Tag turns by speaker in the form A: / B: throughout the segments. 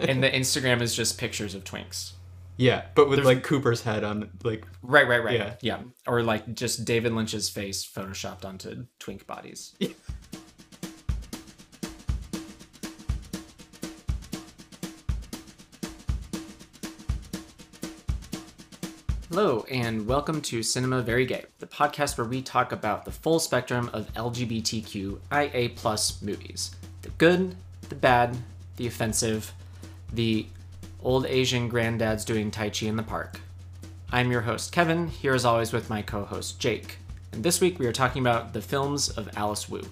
A: and the Instagram is just pictures of twinks.
B: Yeah, but with like Cooper's head on like
A: Right, right, right.
B: Yeah.
A: Yeah. Or like just David Lynch's face photoshopped onto twink bodies. Hello, and welcome to Cinema Very Gay, the podcast where we talk about the full spectrum of LGBTQIA plus movies the good, the bad, the offensive, the old Asian granddads doing Tai Chi in the park. I'm your host, Kevin, here as always with my co host, Jake. And this week we are talking about the films of Alice Wu.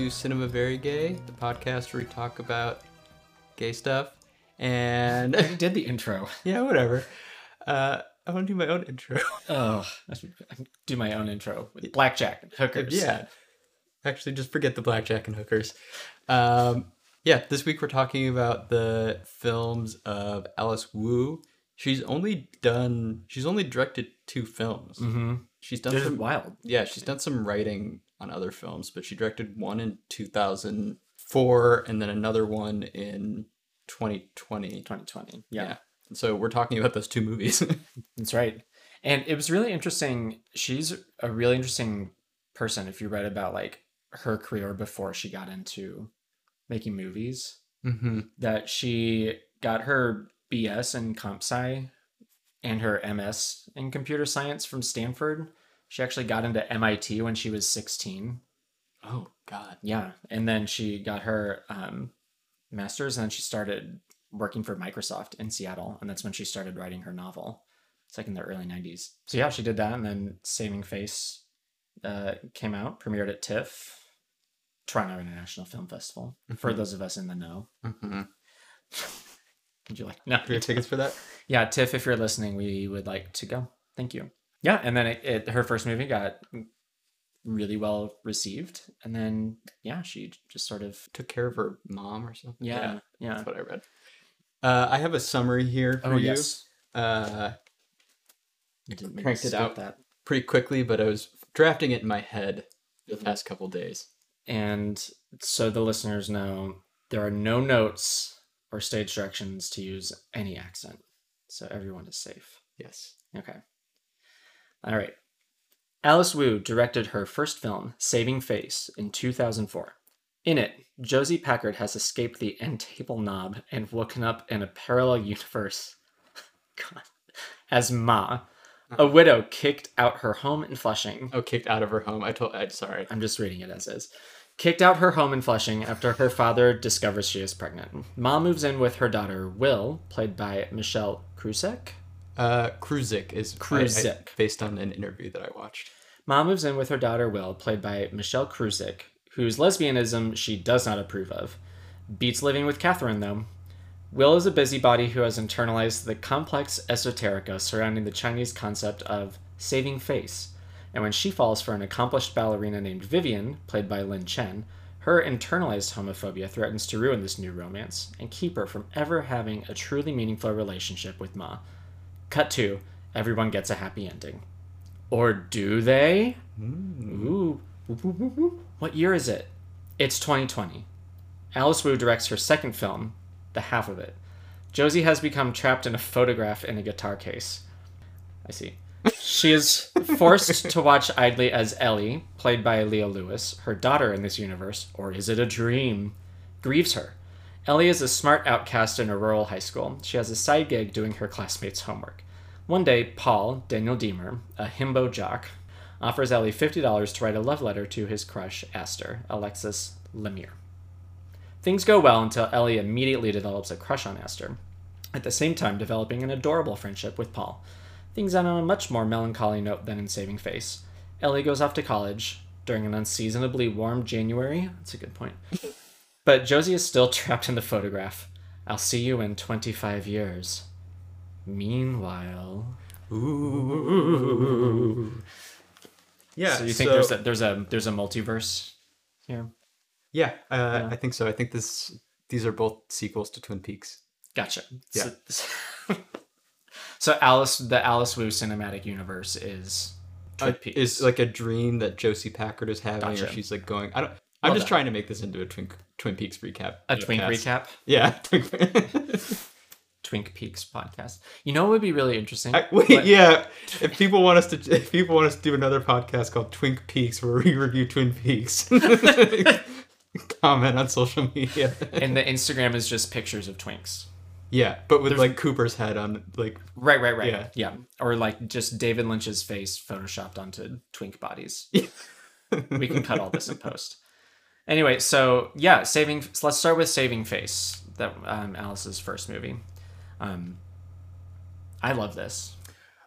B: To Cinema Very Gay, the podcast where we talk about gay stuff. And
A: I did the intro.
B: yeah, whatever. Uh, I want to do my own intro.
A: Oh, do my own intro with blackjack and hookers.
B: yeah. Actually, just forget the blackjack and hookers. Um, yeah, this week we're talking about the films of Alice Wu. She's only done. She's only directed two films.
A: Mm-hmm.
B: She's done
A: This
B: some
A: wild.
B: Yeah, she's done some writing on other films, but she directed one in 2004 and then another one in 2020.
A: 2020. Yeah.
B: Yeah. So we're talking about those two movies.
A: That's right. And it was really interesting. She's a really interesting person if you read about like her career before she got into making movies.
B: mm-hmm.
A: That she got her BS in comp sci and her MS in computer science from Stanford. She actually got into MIT when she was 16.
B: Oh God.
A: Yeah. And then she got her um, master's and then she started working for Microsoft in Seattle. And that's when she started writing her novel. It's like in the early 90s. So yeah, she did that. And then Saving Face uh, came out, premiered at TIFF, Toronto International Film Festival, for
B: Mhm.
A: those of us in the know.
B: Mm-hmm.
A: Would you like? No.
B: Do you have tickets for that?
A: Yeah, Tiff, if you're listening, we would like to go. Thank you. Yeah, and then it, it her first movie got really well received, and then yeah, she just sort of
B: Took care of her mom or something.
A: yeah yeah.
B: that's what I read. Uh, I have a summary here for
A: Oh
B: you.
A: yes,
B: Uh,
A: I didn't
B: Cranked it out.
A: that.
B: pretty quickly, but I was drafting it in my head the past couple days.
A: And so the listeners know there are no notes or stage directions to use any accent, so everyone is safe.
B: Yes.
A: Okay. All right. Alice Wu directed her first film, Saving Face, in 2004. In it, Josie Packard has escaped the end table knob and woken up in a parallel universe God, as Ma, a uh-huh. widow kicked out her home in Flushing.
B: Oh, kicked out of her home. I told. I'm sorry.
A: I'm just reading it as is. Kicked out her home in Flushing after her father discovers she is pregnant. Ma moves in with her daughter, Will, played by Michelle Krusiec.
B: Uh, Krusiec is I- I-
A: Krusiec.
B: based on an interview that I watched.
A: Ma moves in with her daughter Will, played by Michelle Krusiec, whose lesbianism she does not approve of. Beats living with Catherine, though. Will is a busybody who has internalized the complex esoterica surrounding the Chinese concept of saving face. And when she falls for an accomplished ballerina named Vivian, played by Lynn Chen, her internalized homophobia threatens to ruin this new romance and keep her from ever having a truly meaningful relationship with Ma. Cut to, everyone gets a happy ending. Or do they? Hmm. Ooh. Whoop, whoop. What year is it? It's 2020. Alice Wu directs her second film, the half of it. Josie has become trapped in a photograph in a guitar case. I see. She is forced to watch idly as Ellie, played by Leah Lewis, her daughter in this universe, or is it a dream, grieves her. Ellie is a smart outcast in a rural high school. She has a side gig doing her classmates' homework. One day, Paul, Daniel Diemer, a himbo jock, offers Ellie $50 to write a love letter to his crush, Aster, Alexis Lemire. Things go well until Ellie immediately develops a crush on Aster, at the same time developing an adorable friendship with Paul. Things end on a much more melancholy note than in Saving Face. Ellie goes off to college during an unseasonably warm January. That's a good point. But Josie is still trapped in the photograph. I'll see you in 25 years. Meanwhile.
B: Ooh. Yeah.
A: so you think there's a there's a there's a multiverse here?
B: Yeah, uh,
A: Yeah.
B: I think so. I think this these are both sequels to Twin Peaks.
A: Gotcha.
B: Yeah.
A: So, so Alice, the Alice Wu cinematic universe is Twin
B: Uh,
A: Peaks.
B: is like a dream that Josie Packard is having, or she's like going. I don't. I'm
A: Well
B: just
A: done.
B: trying to make this into a Twin Twin Peaks recap.
A: a
B: Twin
A: recap.
B: Yeah. Twink-
A: Peaks podcast. You know what would be really interesting?
B: I, wait,
A: What-
B: yeah. If people want us to, if people want us to do another podcast called Twink Peaks, where we review Twin Peaks, comment on social media.
A: And the Instagram is just pictures of twinks.
B: yeah, but with
A: There's-
B: like Cooper's head on, like
A: Right, right, right.
B: Yeah.
A: Yeah. Or like just David Lynch's face photoshopped onto twink bodies. we can cut all this in post. Anyway, so yeah, saving. Let's start with Saving Face, that um, Alice's first movie. Um, I love this.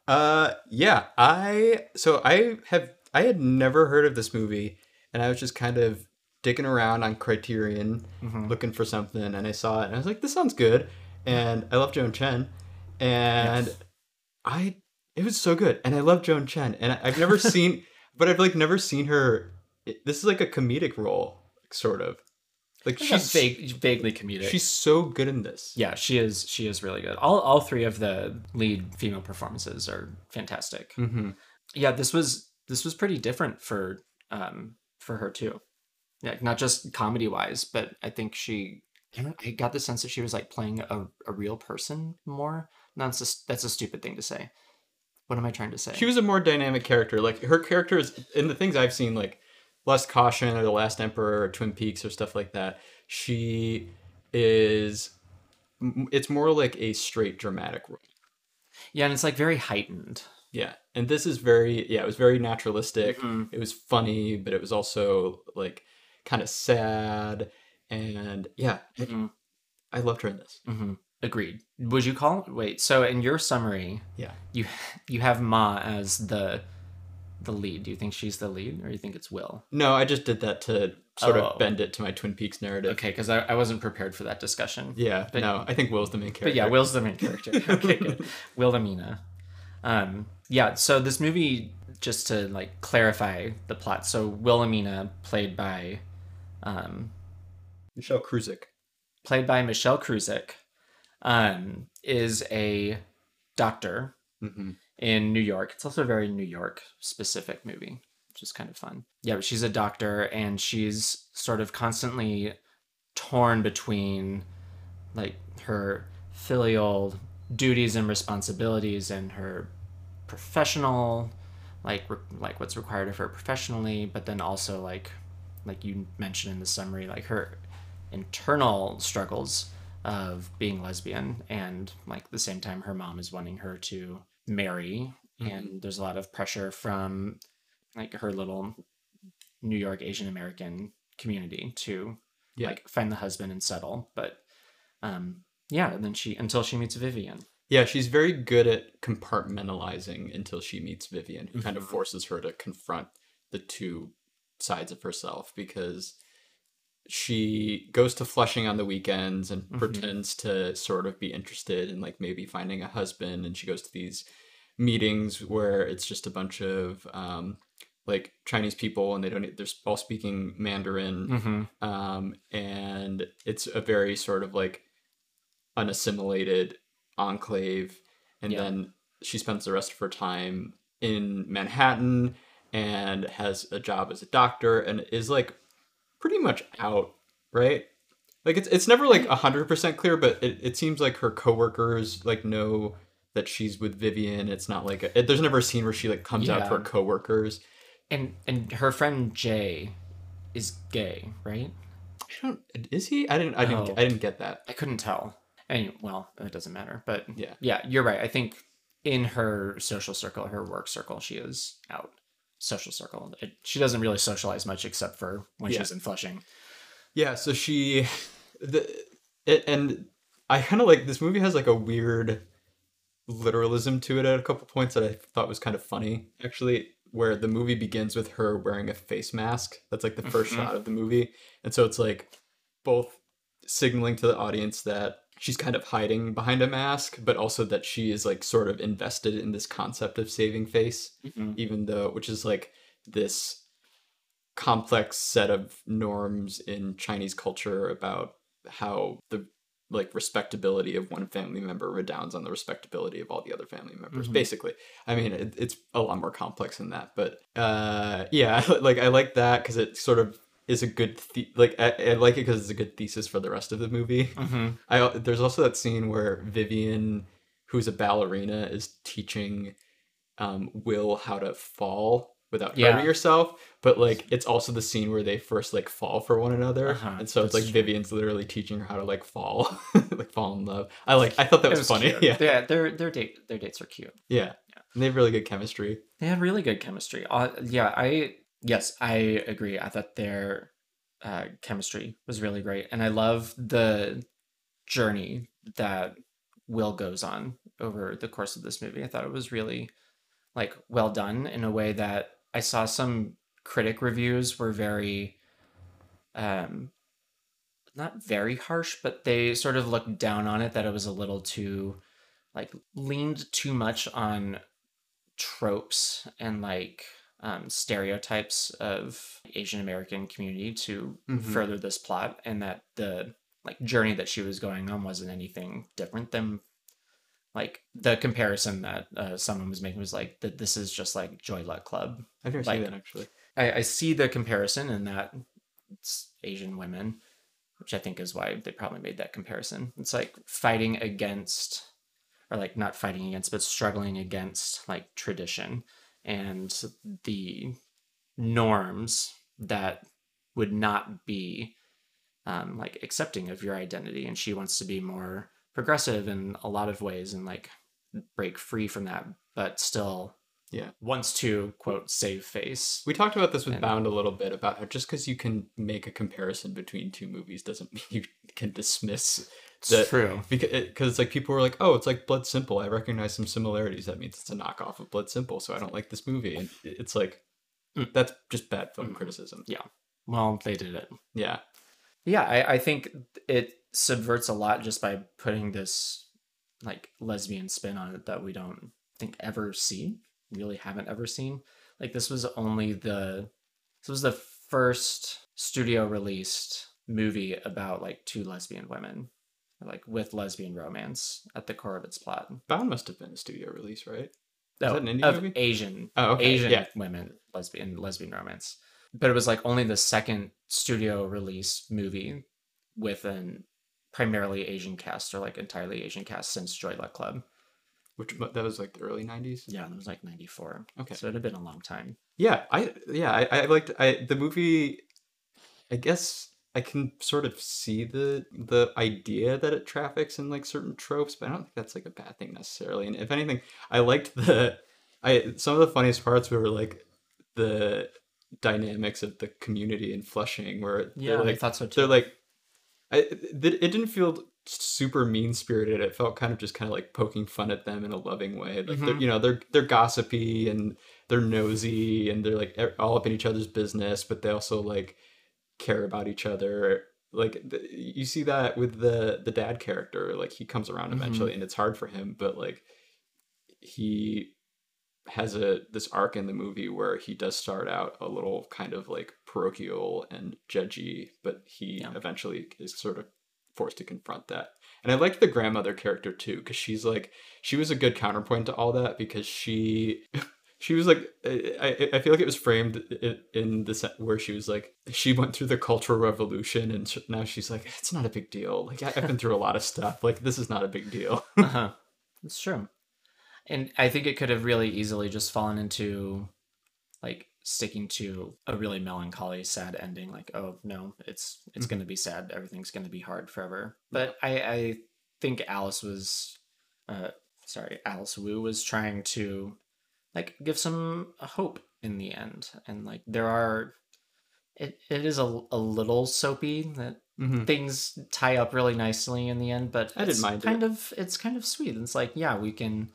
B: Uh, yeah, I so I have I had never heard of this movie, and I was just kind of digging around on Criterion,
A: Mhm.
B: looking for something, and I saw it, and I was like, "This sounds good," and I love Joan Chen, and
A: Yes.
B: I it was so good, and I love Joan Chen, and I- I've never seen, but I've like never seen her. it- this is like a comedic role, sort of, like
A: She's vague, vaguely comedic.
B: she's so good in this.
A: yeah, she is. She is really good. All all three of the lead female performances are fantastic.
B: hmm
A: yeah this was this was pretty different for um for her too yeah not just comedy wise but i think she I, I got the sense that she was like playing a, a real person more that's a, that's a stupid thing to say what am i trying to say
B: She was a more dynamic character. Like her character is in the things I've seen, like Lust Caution or The Last Emperor or Twin Peaks or stuff like that. She is it's more like a straight dramatic role.
A: yeah and it's like very heightened
B: Yeah, and this is very yeah. It was very naturalistic.
A: Mhm.
B: It was funny, but it was also like kind of sad. And yeah, I-
A: Mhm.
B: I loved her in this.
A: hmm agreed would you call wait so in your summary
B: Yeah.
A: you you have ma as the the lead do you think she's the lead or you think it's will
B: No, I just did that to sort
A: Oh.
B: of bend it to my Twin Peaks narrative.
A: okay because I, I wasn't prepared for that discussion
B: Yeah,
A: But-
B: no, I think Will's the main character.
A: But yeah, Will's the main character. Okay, good. Wilhelmina. Um, yeah, so this movie, just to like clarify the plot, so Wilhelmina, played by, um,
B: Michelle Krusiec.
A: played by Michelle Krusiec, um, is a doctor
B: hmm
A: in New York. It's also a very New York specific movie, which is kind of fun. Yeah, but she's a doctor and she's sort of constantly torn between like her filial duties and responsibilities and her professional like re- like what's required of her professionally but then also like like you mentioned in the summary like her internal struggles of being lesbian and like the same time her mom is wanting her to marry and there's a lot of pressure from like her little New York Asian American community to
B: Yeah.
A: like find the husband and settle but um yeah and then she until she meets Vivian
B: Yeah, she's very good at compartmentalizing until she meets Vivian, who kind of
A: Mhm.
B: forces her to confront the two sides of herself because she goes to Flushing on the weekends and
A: Mhm.
B: pretends to sort of be interested in like maybe finding a husband and she goes to these meetings where it's just a bunch of um like Chinese people and they don't they're all speaking Mandarin
A: mm-hmm.
B: um, and it's a very sort of like unassimilated enclave and
A: Yeah.
B: then she spends the rest of her time in manhattan and has a job as a doctor and is like pretty much out right like it's it's never like mm. 100% clear but it, it seems like her coworkers like know that she's with vivian it's not like a, it, there's never a scene where she like comes out to her coworkers
A: and and her friend Jay is gay right
B: I don't. Is he? I didn't. I didn't.
A: Oh.
B: I didn't get that.
A: I couldn't tell And well it doesn't matter but
B: Yeah.
A: yeah you're right I think in her social circle her work circle she is out social circle it, she doesn't really socialize much except for when
B: Yeah.
A: she's in Flushing
B: Yeah. So she, the, it, and I kind of like this movie has like a weird literalism to it at a couple points that I thought was kind of funny actually. Where the movie begins with her wearing a face mask. That's like the 1st
A: Mhm.
B: shot of the movie, and so it's like both signaling to the audience that she's kind of hiding behind a mask, but also that she is like sort of invested in this concept of saving face. even though which is like this complex set of norms in Chinese culture about how the like respectability of one family member redounds on the respectability of all the other family members
A: Mhm.
B: basically i mean it, it's a lot more complex than that but uh yeah like i like that because it sort of is a good the- like I, I like it because it's a good thesis for the rest of the movie
A: hmm
B: I there's also that scene where Vivian, who's a ballerina, is teaching um, Will how to fall without
A: Yeah.
B: hurting yourself. But like, it's also the scene where they first like fall for one another,
A: Uh-huh,
B: and so it's like
A: true.
B: Vivian's literally teaching her how to like fall, like fall in love. I like. I thought that was, funny.
A: cute.
B: Yeah,
A: yeah. Their their date their dates are cute.
B: yeah. And they have really good chemistry.
A: They have really good chemistry. Uh, yeah, I yes, I agree. I thought their uh, chemistry was really great, and I love the journey that Will goes on over the course of this movie. I thought it was really like well done in a way that I saw some critic reviews were very um not very harsh, but they sort of looked down on it that it was a little too like leaned too much on tropes and like um, stereotypes of Asian American community to
B: Mhm.
A: further this plot, and that the like journey that she was going on wasn't anything different than like the comparison that uh, someone was making was like that this is just like Joy Luck Club.
B: I've never
A: Like-
B: seen that actually.
A: I, I see the comparison in that it's Asian women, which I think is why they probably made that comparison. It's like fighting against, or like not fighting against, but struggling against like tradition and the norms that would not be um, like accepting of your identity. And she wants to be more progressive in a lot of ways and like break free from that, but still
B: Yeah.
A: wants to quote save face.
B: We talked about this with
A: And-
B: Bound a little bit about how just because you can make a comparison between two movies doesn't mean you can dismiss
A: It's true.
B: because because it's like people were like, oh, it's like Blood Simple. I recognize some similarities. That means it's a knockoff of Blood Simple, so I don't like this movie. And it's like
A: Mm.
B: that's just bad film
A: Mm.
B: criticism. Yeah.
A: Well, they did it.
B: Yeah,
A: Yeah, I, I think it subverts a lot just by putting this like lesbian spin on it that we don't think ever see, really haven't ever seen. Like this was only the this was the first studio released movie about like two lesbian women, like with lesbian romance at the core of its plot.
B: Bound must have been a studio release, right? That an indie
A: of
B: movie?
A: Asian
B: Oh, okay.
A: Asian
B: Yeah.
A: women lesbian lesbian romance. But it was like only the second studio release movie with an primarily Asian cast or like entirely Asian cast since Joy Luck Club.
B: Which that was like the early '90s.
A: Yeah, it was like ninety four.
B: Okay.
A: So it had been a long time.
B: Yeah, I yeah I, I liked I the movie. I guess I can sort of see the the idea that it traffics in like certain tropes, but I don't think that's like a bad thing necessarily. And if anything, I liked the I some of the funniest parts were like the dynamics of the community in Flushing, where
A: Yeah,
B: they're
A: I
B: like
A: thought so too.
B: they're like I, it, it didn't feel super mean spirited. It felt kind of just kind of like poking fun at them in a loving way. Like
A: Mhm.
B: you know, they're they're gossipy and they're nosy and they're like all up in each other's business, but they also like care about each other. Like th- you see that with the the dad character. Like he comes around
A: Mhm.
B: eventually, and it's hard for him, but like he has a this arc in the movie where he does start out a little kind of like parochial and judgy, but he
A: Yeah.
B: eventually is sort of forced to confront that. And I liked the grandmother character too, because she's like she was a good counterpoint to all that because she she was like I I feel like it was framed in the set where she was like she went through the cultural revolution and now she's like it's not a big deal like I've been through a lot of stuff like this is not a big deal.
A: uh-huh. It's true. And I think it could have really easily just fallen into like sticking to a really melancholy, sad ending. Like, oh no, it's it's
B: Mhm.
A: gonna be sad. Everything's gonna be hard forever. But I I think Alice was, uh, sorry, Alice Wu was trying to like give some hope in the end, and like there are. It, it is a, a little soapy that
B: Mhm.
A: things tie up really nicely in the end but
B: I didn't
A: it's
B: mind it.
A: kind of it's kind of sweet it's like yeah we can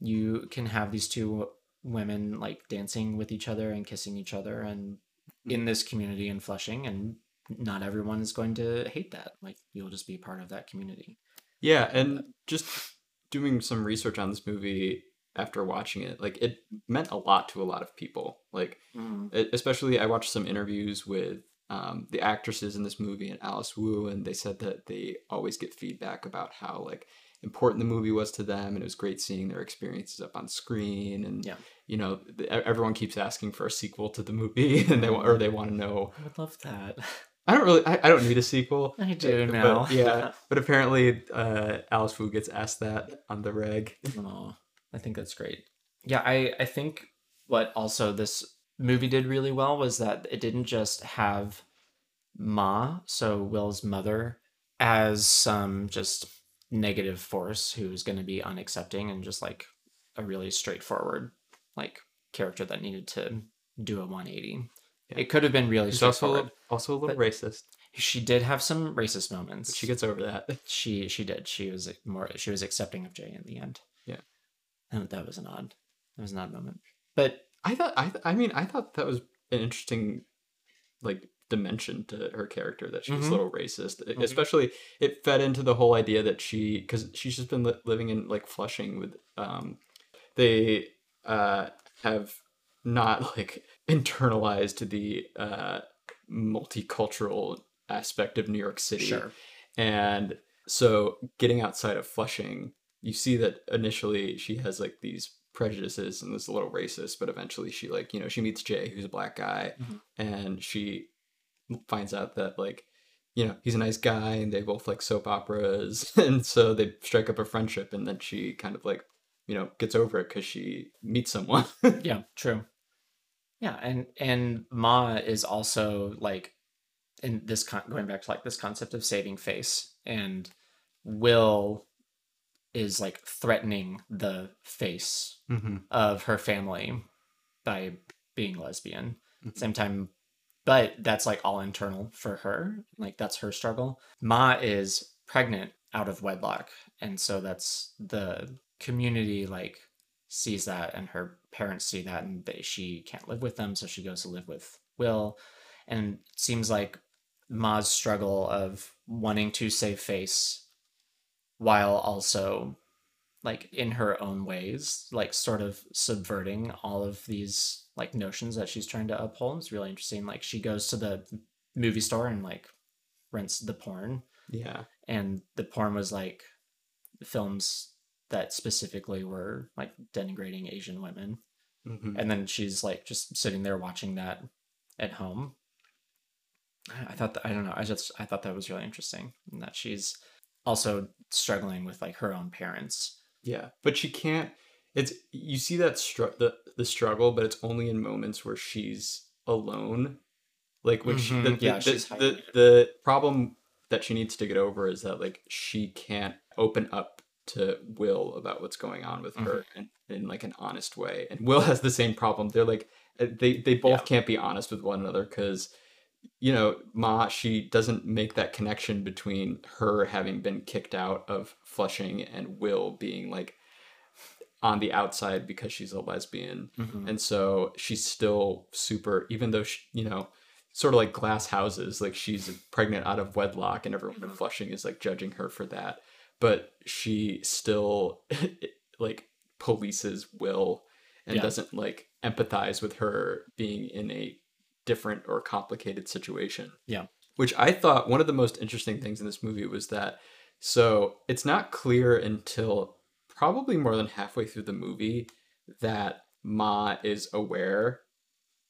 A: you can have these two women like dancing with each other and kissing each other and in this community in flushing and not everyone is going to hate that like you'll just be part of that community
B: Yeah, and just doing some research on this movie, after watching it. Like it meant a lot to a lot of people. Like
A: Mm.
B: e- especially I watched some interviews with um, the actresses in this movie and Alice Wu, and they said that they always get feedback about how like important the movie was to them, and it was great seeing their experiences up on screen. And
A: Yeah.
B: you know, everyone keeps asking for a sequel to the movie, and they wa- or they want to know.
A: I would love that.
B: I don't really, I, I don't need a sequel.
A: I do
B: but-
A: now.
B: yeah, but apparently uh, Alice Wu gets asked that on the reg.
A: Aw, I think that's great. Yeah, I, I think what also this movie did really well was that it didn't just have Ma, so Will's mother, as some just negative force who's going to be unaccepting and just like a really straightforward like character that needed to do a 180.
B: Yeah.
A: It could have been really
B: She's also
A: straightforward.
B: also a little racist.
A: She did have some racist moments.
B: But she gets over that.
A: she she did. She was more she was accepting of Jay in the end. And that was an odd that was an odd moment. But
B: I thought I th- I mean I thought that was an interesting like dimension to her character that she was
A: Mhm.
B: a little racist.
A: Mhm.
B: Especially it fed into the whole idea that she cuz she's just been li- living in like Flushing with um they uh have not like internalized the uh multicultural aspect of New York City.
A: sure.
B: And so getting outside of Flushing, you see that initially she has like these prejudices and is a little racist, but eventually she like, you know, she meets Jay, who's a black guy,
A: Mhm.
B: and she finds out that like, you know, he's a nice guy and they both like soap operas. And so they strike up a friendship and then she kind of like, you know, gets over it because she meets someone.
A: Yeah, true. Yeah, and and Ma is also like in this con- going back to like this concept of saving face and Will is like threatening the face
B: mm-hmm.
A: of her family by being lesbian.
B: Mhm.
A: Same time, but that's like all internal for her. Like that's her struggle. Ma is pregnant out of wedlock, and so that's the community like sees that, and her parents see that, and they, she can't live with them, so she goes to live with Will, and it seems like Ma's struggle of wanting to save face while also like in her own ways like sort of subverting all of these like notions that she's trying to uphold it's really interesting like she goes to the movie store and like rents the porn
B: Yeah.
A: and the porn was like films that specifically were like denigrating asian women
B: Mm-hmm.
A: and then she's like just sitting there watching that at home i thought that, i don't know i just i thought that was really interesting and that she's also struggling with like her own parents
B: Yeah, but she can't. It's you see that str- the the struggle, but it's only in moments where she's alone. Like when she, the,
A: yeah,
B: the,
A: she's
B: the, the, the problem that she needs to get over is that like she can't open up to Will about what's going on with her
A: Mm-hmm.
B: in, in like an honest way. And Will has the same problem. They're like uh, they they both
A: Yeah.
B: can't be honest with one another because you know, Ma, she doesn't make that connection between her having been kicked out of Flushing and Will being like on the outside because she's a lesbian.
A: Mhm.
B: And so she's still super, even though, she, you know, sort of like glass houses, like she's pregnant out of wedlock and everyone in
A: Mhm.
B: Flushing is like judging her for that. But she still like polices Will and
A: Yeah.
B: doesn't like empathize with her being in a different or complicated situation.
A: Yeah.
B: Which I thought one of the most interesting things in this movie was that so it's not clear until probably more than halfway through the movie that Ma is aware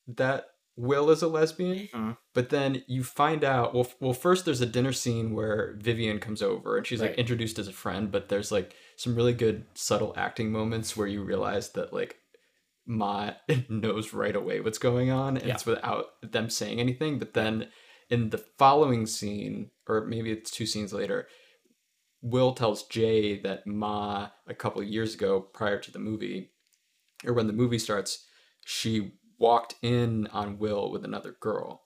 B: that Will is a lesbian.
A: Mhm.
B: But then you find out well well first there's a dinner scene where Vivian comes over and she's like introduced as a friend, but there's like some really good subtle acting moments where you realize that like Ma knows right away what's going on and
A: Yeah.
B: it's without them saying anything. But then in the following scene, or maybe it's two scenes later, Will tells Jay that Ma, a couple years ago, prior to the movie, or when the movie starts, she walked in on Will with another girl.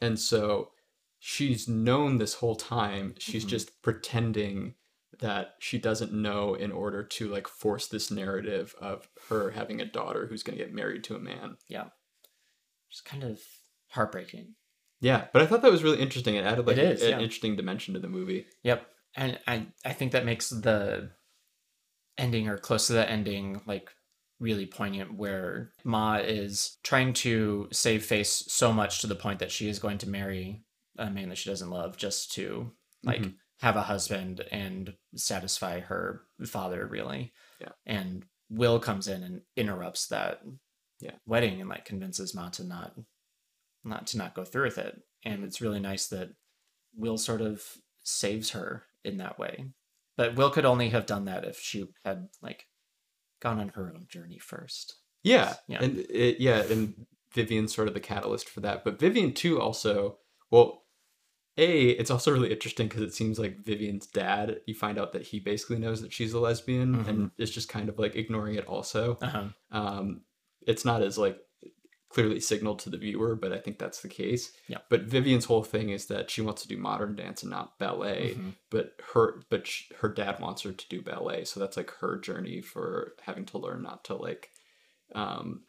B: And so she's known this whole time. She's
A: Mhm.
B: just pretending that she doesn't know in order to like force this narrative of her having a daughter who's going to get married to a man. Yeah.
A: It's kind of heartbreaking.
B: Yeah, but I thought that was really interesting. It added like
A: It is,
B: an
A: yeah.
B: interesting dimension to the movie.
A: Yep. And I I think that makes the ending or close to the ending like really poignant where Ma is trying to save face so much to the point that she is going to marry a man that she doesn't love just to like
B: Mhm.
A: Have a husband and satisfy her father really.
B: Yeah.
A: And Will comes in and interrupts that
B: Yeah.
A: wedding and like convinces Ma to not not to not go through with it. And mm-hmm. it's really nice that Will sort of saves her in that way. But Will could only have done that if she had like gone on her own journey first.
B: Yeah,
A: Yeah.
B: and it, yeah, and Vivian's sort of the catalyst for that. But Vivian too, also, well, a it's also really interesting because it seems like Vivian's dad. You find out that he basically knows that she's a lesbian
A: Mhm.
B: and is just kind of like ignoring it. Also,
A: Uh-huh.
B: um, it's not as like clearly signaled to the viewer, but I think that's the case.
A: Yeah.
B: But Vivian's whole thing is that she wants to do modern dance and not ballet
A: Mhm.
B: but her but sh- her dad wants her to do ballet so that's like her journey for having to learn not to like um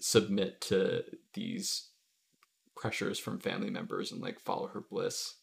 B: submit to these pressures from family members and like follow her bliss.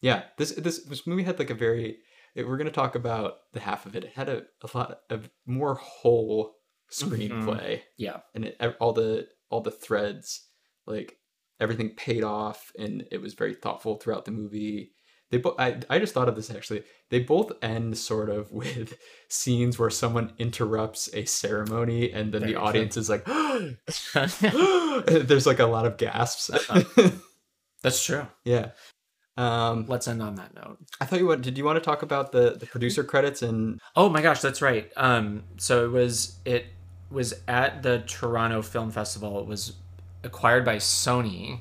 B: Yeah this this this movie had like a very if we're going to talk about the half of it. It had a, a lot of more whole mm-hmm. screenplay.
A: Yeah.
B: and it, all the all the threads like everything paid off and it was very thoughtful throughout the movie. They both I, I just thought of this actually. They both end sort of with scenes where someone interrupts a ceremony and then the audience is like there's like a lot of gasps
A: That's true.
B: yeah um
A: Let's end on that note.
B: i thought you would did you want to talk about the the producer credits and
A: Oh my gosh, that's right. Um, so it was it was at the Toronto Film Festival. It was acquired by Sony,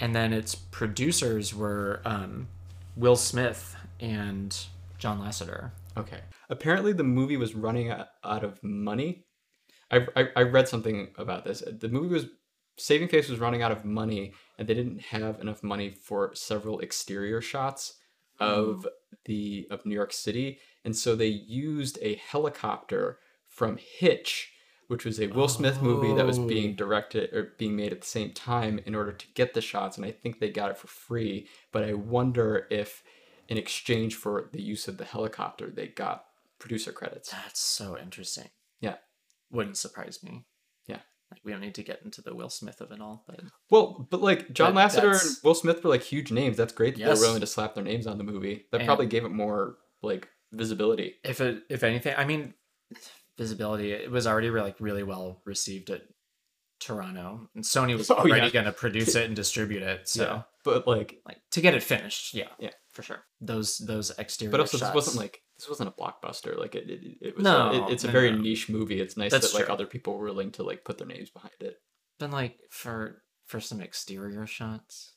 A: and then its producers were um, Will Smith and John Lasseter.
B: Okay. Apparently, the movie was running out out of money. I, I, I read something about this. The movie was Saving Face was running out of money, and they didn't have enough money for several exterior shots of mm. the of New York City, and so they used a helicopter from Hitch, which was a Will Smith movie that was being
A: Oh.
B: directed or being made at the same time in order to get the shots, and I think they got it for free. But I wonder if, in exchange for the use of the helicopter, they got producer credits.
A: That's so interesting.
B: Yeah.
A: Wouldn't surprise me. Like we don't need to get into the Will Smith of it all, but
B: Well, but like John
A: But
B: Lasseter and Will Smith were like huge names. That's great that
A: Yes.
B: they're willing to slap their names on the movie. That
A: And-
B: probably gave it more like visibility.
A: if it if anything, I mean, visibility. It was already really, like really well received at Toronto, and Sony was
B: Oh,
A: already
B: yeah.
A: going to produce it and distribute it. So
B: Yeah. But like
A: like to get it finished, yeah,
B: Yeah.
A: for sure. Those those exterior.
B: but also
A: shots.
B: this wasn't like this wasn't a blockbuster. Like it it, it was
A: No,
B: a, it- it's a
A: no,
B: very
A: no.
B: niche movie. It's nice
A: That's
B: that like
A: true.
B: other people were willing to like put their names behind it.
A: been like for for some exterior shots,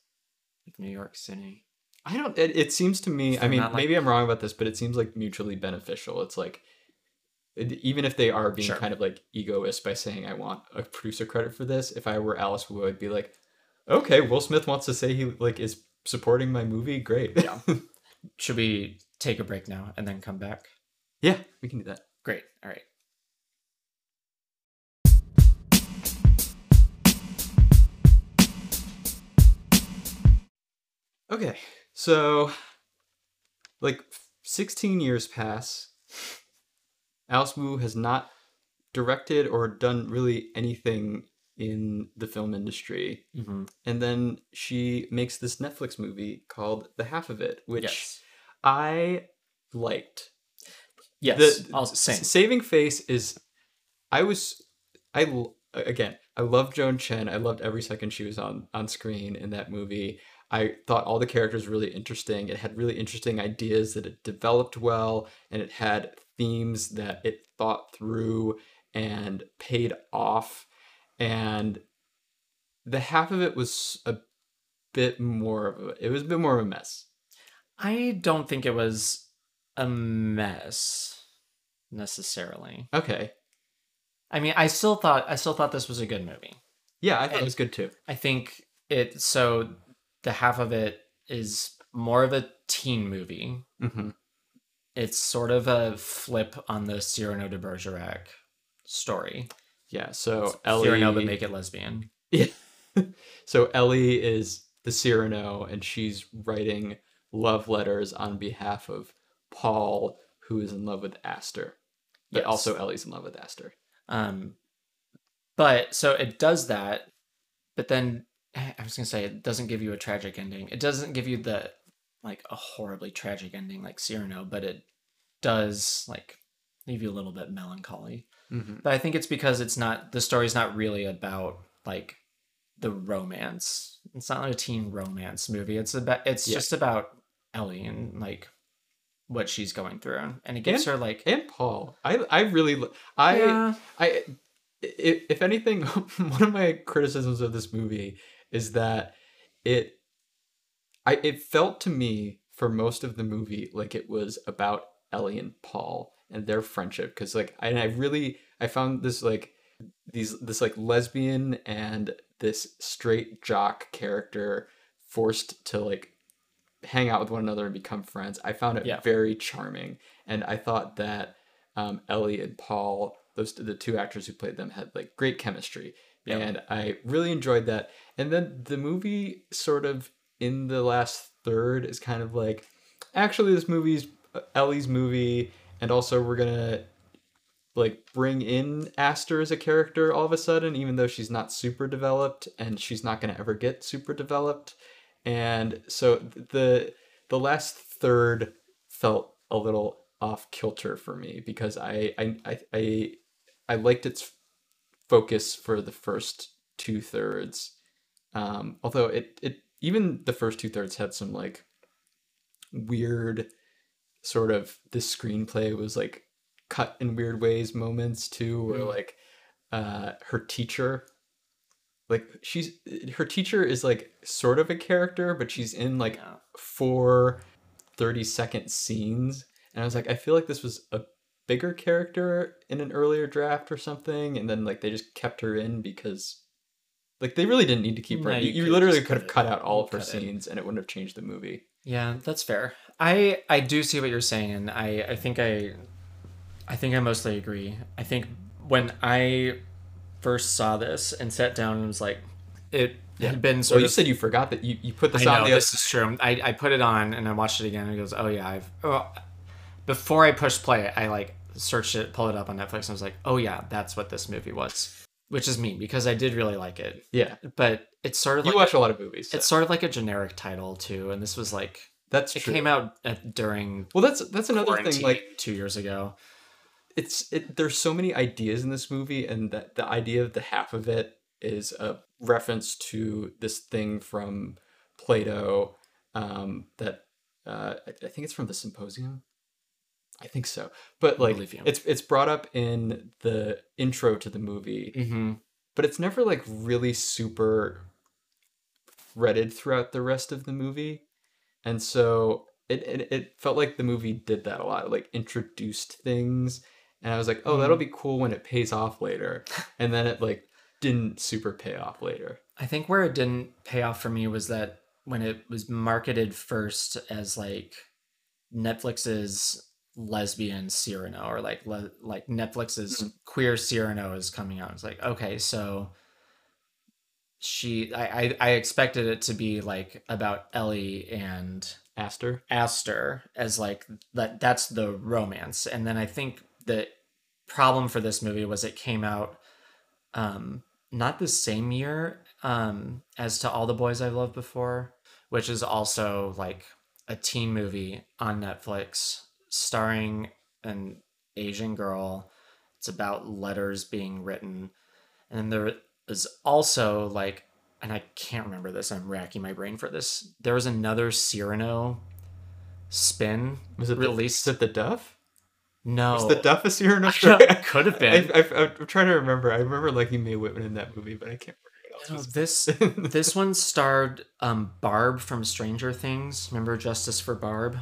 A: of New York City.
B: I don't it, it seems to me I mean
A: like-
B: maybe I'm wrong about this, but it seems like mutually beneficial. It's like even if they are being
A: Sure.
B: kind of like egoist by saying I want a producer credit for this, if I were Alice Wu, I'd be like, okay, Will Smith wants to say he like is supporting my movie. Great.
A: Yeah. Should we take a break now and then come back?
B: yeah, we can do that.
A: Great. All right.
B: Okay, so like 16 years pass. Alice Wu has not directed or done really anything in the film industry.
A: Mm-hmm.
B: And then she makes this Netflix movie called The Half of It, which
A: Yes.
B: I liked.
A: Yes.
B: The-
A: I'll same.
B: Saving Face is I was I again, I love Joan Chen. I loved every second she was on on screen in that movie. I thought all the characters were really interesting. It had really interesting ideas that it developed well and it had themes that it thought through and paid off and the half of it was a bit more of a, it was a bit more of a mess.
A: I don't think it was a mess necessarily.
B: Okay.
A: I mean, I still thought I still thought this was a good movie.
B: Yeah, I thought it was good too.
A: I think it so the half of it is more of a teen movie.
B: hmm
A: It's sort of a flip on the Cyrano de Bergerac story.
B: Yeah, so Ellie
A: Cyrano but make it lesbian.
B: Yeah. so Ellie is the Cyrano, and she's writing love letters on behalf of Paul, who is in love with Aster. But
A: Yes.
B: also Ellie's in love with Aster.
A: Um, but so it does that, but then I was gonna say it doesn't give you a tragic ending. It doesn't give you the like a horribly tragic ending like Cyrano, but it does like leave you a little bit melancholy.
B: Mm-hmm.
A: But I think it's because it's not the story's not really about like the romance. It's not like a teen romance movie. It's about it's
B: Yeah.
A: just about Ellie and mm. like what she's going through, and it gives her like
B: And Paul, I I really I
A: yeah,
B: I if, if anything, one of my criticisms of this movie is that it I it felt to me for most of the movie like it was about Ellie and Paul and their friendship. Because like and I really I found this like these this like lesbian and this straight jock character forced to like hang out with one another and become friends. I found it
A: Yeah.
B: very charming and I thought that um, Ellie and Paul, those the two actors who played them, had like great chemistry,
A: Yeah.
B: and I really enjoyed that. And then the movie, sort of in the last third, is kind of like, actually, this movie's uh, Ellie's movie, and also we're gonna like bring in Aster as a character all of a sudden, even though she's not super developed and she's not gonna ever get super developed. And so the the last third felt a little off kilter for me because I I I I, I liked its focus for the first two thirds. Um, although it it even the first two thirds had some like weird sort of the screenplay was like cut in weird ways moments too where
A: Mm.
B: like uh her teacher like she's her teacher is like sort of a character but she's in like
A: Yeah.
B: four 30 second scenes and i was like i feel like this was a bigger character in an earlier draft or something and then like they just kept her in because like they really didn't need to keep her
A: No,
B: in.
A: you
B: you, you
A: could've
B: literally could
A: cut
B: have
A: it.
B: cut out all of her
A: Cut it.
B: scenes and it wouldn't have changed the movie
A: Yeah, that's fair. I I do see what you're saying, and I I think I I think I mostly agree. I think when I first saw this and sat down and was like, it had been
B: so
A: sort
B: you
A: of.
B: said you forgot that you, you put this
A: I
B: on
A: know
B: the
A: this is true. I I put it on and I watched it again and it goes, oh yeah, I've. Oh, before I pushed play, I like searched it, pulled it up on Netflix, and I was like, oh yeah, that's what this movie was, which is me because I did really like it,
B: yeah
A: but it's sort of like
B: you
A: like
B: watch a lot of movies so
A: it's sort of like a generic title too, and this was like
B: that's
A: it
B: true
A: came out at, during
B: well that's that's another thing like
A: two years ago.
B: It's it, there's so many ideas in this movie and that the idea of the half of it is a reference to this thing from plato um that uh i, I think it's from the symposium? I think so. But like it's it's brought up in the intro to the movie
A: Mm-hmm.
B: but it's never like really super threaded throughout the rest of the movie. And so it, it it felt like the movie did that a lot. Like introduced things and i was like oh that'll be cool when it pays off later and then it like didn't super pay off later
A: I think where it didn't pay off for me was that when it was marketed first as like Netflix's lesbian Cyrano or like le- like Netflix's
B: Mhm.
A: queer Cyrano is coming out. It's like okay, so she I, I I expected it to be like about Ellie and
B: aster
A: Aster as like that that's the romance. And then I think the problem for this movie was it came out um not the same year um as to All the Boys I've Loved Before, which is also like a teen movie on Netflix starring an Asian girl. It's about letters being written. And there is also like and I can't remember this. I'm racking my brain for this. There was another Cyrano spin
B: was it
A: released.
B: the, is the duff
A: no,
B: was the duff a Cyrano
A: I could have been.
B: I, I, I'm trying to remember. I remember liking Mae Whitman in that movie, but I can't
A: No,
B: remember
A: this
B: else. was-
A: this one starred um, Barb from Stranger Things. Remember Justice for Barb?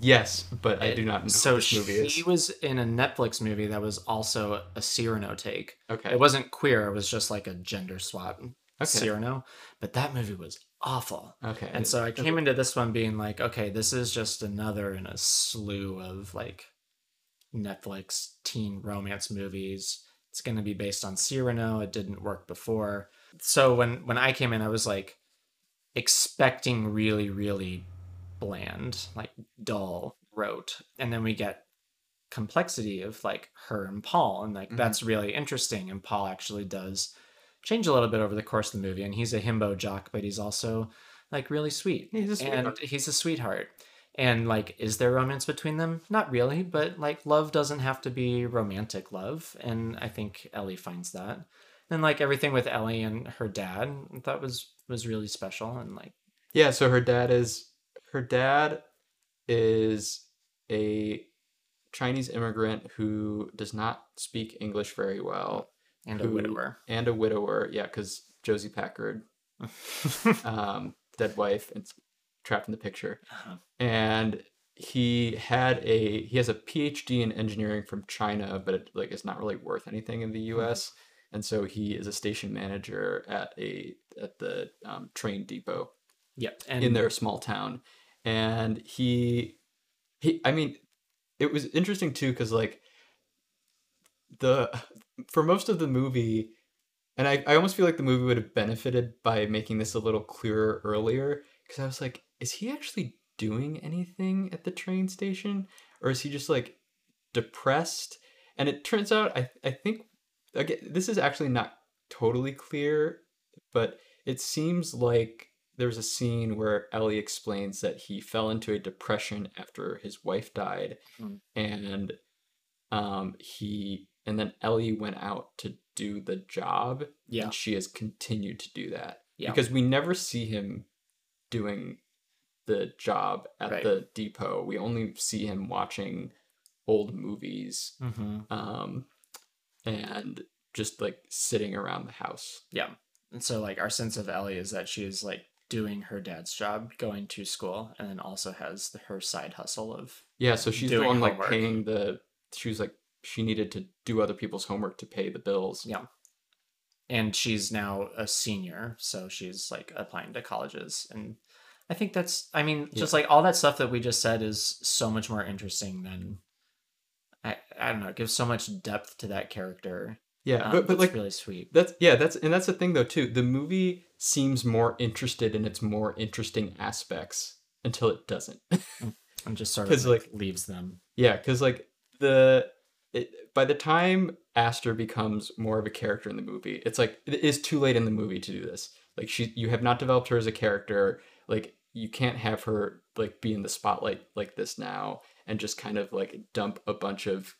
B: yes, but I do not know
A: So
B: this movie
A: she
B: is.
A: was in a Netflix movie that was also a Cyrano take.
B: Okay.
A: It wasn't queer. It was just like a gender swap
B: Okay.
A: Cyrano. But that movie was awful.
B: Okay.
A: And so I came into this one being like, okay, this is just another in a slew of like Netflix teen romance movies. It's going to be based on Cyrano. It didn't work before. So when when I came in, I was like expecting really really bland, like dull, rote, and then we get complexity of like her and Paul, and like
B: Mhm.
A: that's really interesting. And Paul actually does change a little bit over the course of the movie, and he's a himbo jock, but he's also like really sweet,
B: He's a
A: and he's a sweetheart. And like, is there romance between them? Not really, but like, love doesn't have to be romantic love, and I think Ellie finds that. And like everything with Ellie and her dad, that was was really special, and like,
B: Yeah, so her dad is her dad is a Chinese immigrant who does not speak English very well
A: and a widower.
B: and a widower. Yeah, because Josie Packard, um, dead wife, and trapped in the picture.
A: Uh-huh.
B: And he had a he has a PhD in engineering from China, but it like it's not really worth anything in the U.S. And so he is a station manager at a at the um, train depot
A: Yep, and
B: in their small town and he he i mean it was interesting too because like the for most of the movie and I, I almost feel like the movie would have benefited by making this a little clearer earlier because i was like is he actually doing anything at the train station or is he just like depressed and it turns out i, I think again this is actually not totally clear but it seems like there's a scene where Ellie explains that he fell into a depression after his wife died,
A: Hmm.
B: and um, he and then Ellie went out to do the job,
A: Yeah.
B: and she has continued to do that
A: Yeah.
B: because we never see him doing the job at
A: Right.
B: the depot. We only see him watching old movies
A: hmm
B: um, and just like sitting around the house.
A: Yeah. And so like our sense of Ellie is that she is like doing her dad's job, going to school, and then also has the, her side hustle of
B: Yeah, so she's the
A: doing
B: one like
A: homework.
B: paying the. She was like she needed to do other people's homework to pay the bills.
A: yeah. And she's now a senior, so she's like applying to colleges and I think that's I mean, just like all that stuff that we just said is so much more interesting than I I don't know, it gives so much depth to that character.
B: Yeah,
A: Um,
B: but but like
A: really sweet.
B: that's yeah that's and that's the thing though too. The movie seems more interested in its more interesting aspects until it doesn't.
A: And just sort of like,
B: like-
A: leaves them.
B: yeah, because like the it, by the time Aster becomes more of a character in the movie, it's like it is too late in the movie to do this. Like she, you have not developed her as a character. Like you can't have her like be in the spotlight like this now and just kind of like dump a bunch of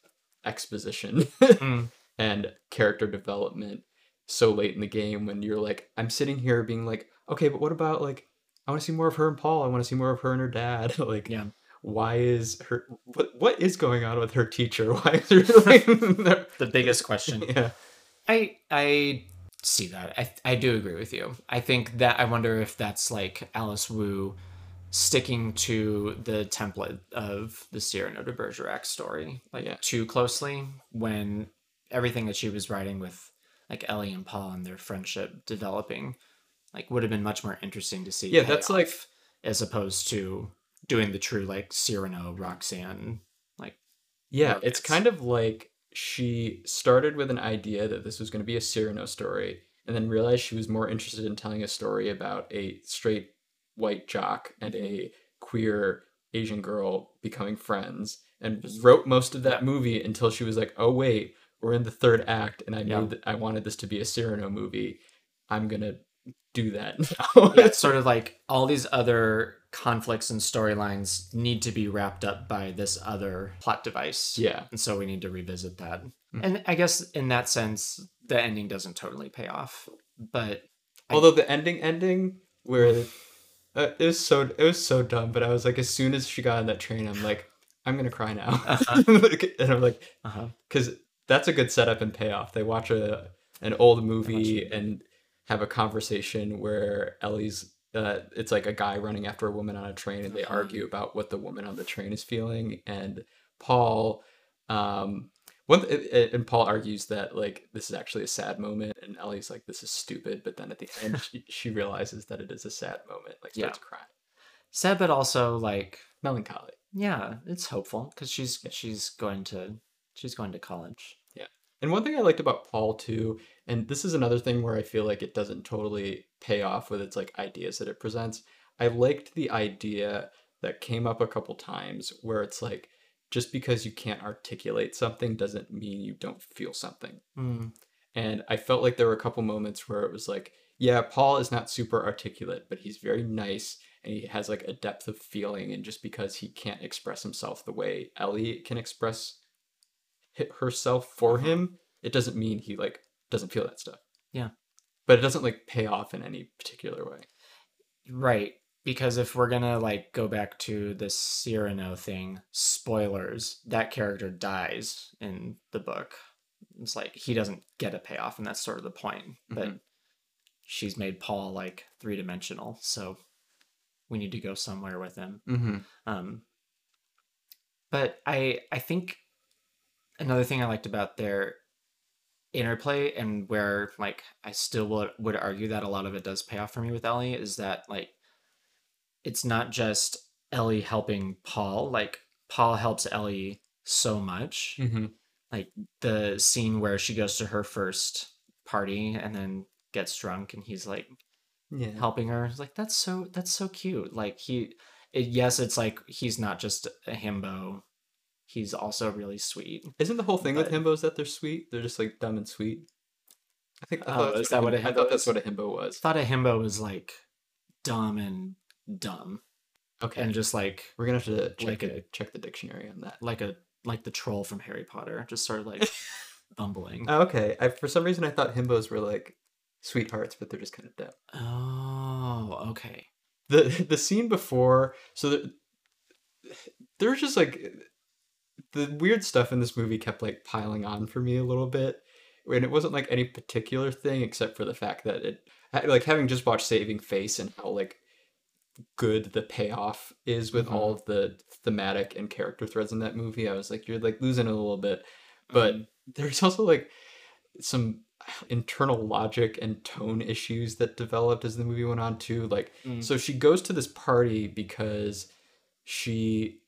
B: exposition
A: Mm.
B: and character development so late in the game when you're like I'm sitting here being like okay but what about like I want to see more of her and Paul I want to see more of her and her dad like
A: Yeah.
B: why is her what what is going on with her teacher why is her like
A: The biggest question.
B: yeah
A: I I see that. I I do agree with you. I think that I wonder if that's like Alice Wu sticking to the template of the Cyrano de Bergerac story like
B: Yeah.
A: too closely when everything that she was writing with like Ellie and Paul and their friendship developing like would have been much more interesting to see.
B: Yeah, that's like-
A: as opposed to doing the true like Cyrano Roxanne like
B: yeah
A: Love
B: it's kind of like she started with an idea that this was going to be a Cyrano story and then realized she was more interested in telling a story about a straight white jock and a queer Asian girl becoming friends and mm-hmm. wrote most of that movie until she was like, "Oh wait, we're in the third act and I
A: Yeah.
B: made th- I wanted this to be a Cyrano movie. I'm going to do that now."
A: yeah, it's sort of like all these other conflicts and storylines need to be wrapped up by this other plot device.
B: yeah.
A: And so we need to revisit that.
B: Mhm.
A: And I guess in that sense, the ending doesn't totally pay off. But I-
B: Although the ending ending where uh, it was so it was so dumb, but I was like as soon as she got on that train, I'm like I'm going to cry now.
A: Uh-huh.
B: and I'm like
A: uh-huh.
B: because that's a good setup and payoff. They watch a an old movie and have a conversation where Ellie's. Uh, it's like a guy running after a woman on a train, and they
A: Uh-huh.
B: argue about what the woman on the train is feeling. And Paul, um, one th- and Paul argues that like this is actually a sad moment, and Ellie's like this is stupid. But then at the end, she, she realizes that it is a sad moment, like
A: Yeah.
B: starts crying,
A: sad, but also like,
B: melancholy.
A: yeah, it's hopeful because she's she's going to she's going to college.
B: And one thing I liked about Paul too, and this is another thing where I feel like it doesn't totally pay off with its like ideas that it presents. I liked the idea that came up a couple times where it's like just because you can't articulate something doesn't mean you don't feel something.
A: Mm.
B: And I felt like there were a couple moments where it was like, yeah, Paul is not super articulate, but he's very nice and he has like a depth of feeling. And just because he can't express himself the way Ellie can express herself for
A: Uh-huh.
B: him, it doesn't mean he like doesn't feel that stuff.
A: Yeah.
B: But it doesn't like pay off in any particular way.
A: Right. Because if we're gonna like go back to the Cyrano thing, spoilers, that character dies in the book. It's like he doesn't get a payoff, and that's sort of the point. But
B: Mhm.
A: she's made Paul like three dimensional, so we need to go somewhere with him.
B: Mm-hmm.
A: Um, but I I think another thing I liked about their interplay and where like I still would would argue that a lot of it does pay off for me with Ellie is that like it's not just Ellie helping Paul like Paul helps Ellie so much
B: Mm-hmm.
A: like the scene where she goes to her first party and then gets drunk and he's like
B: Yeah.
A: helping her. It's like that's so that's so cute. Like he, it, yes, it's like he's not just a himbo. He's also really sweet.
B: Isn't the whole thing with himbos that they're sweet? They're just like dumb and sweet. I think. I
A: Oh, is that what a
B: him- I thought that's what a himbo
A: I
B: was.
A: thought a himbo was like dumb and dumb
B: Okay,
A: and just like
B: we're gonna have to check
A: like
B: the,
A: a-
B: check the dictionary on that.
A: like a like the troll from Harry Potter, just sort of like bumbling.
B: Oh, okay, I, for some reason I thought himbos were like sweethearts, but they're just kind of dumb.
A: Oh, okay.
B: the the scene before so the, there's just like the weird stuff in this movie kept like piling on for me a little bit and it wasn't like any particular thing except for the fact that it like having just watched saving face and how like good the payoff is with
A: Mhm.
B: all of the thematic and character threads in that movie i was like you're like losing a little bit but
A: Mhm.
B: there's also like some internal logic and tone issues that developed as the movie went on too like
A: Mm.
B: so she goes to this party because she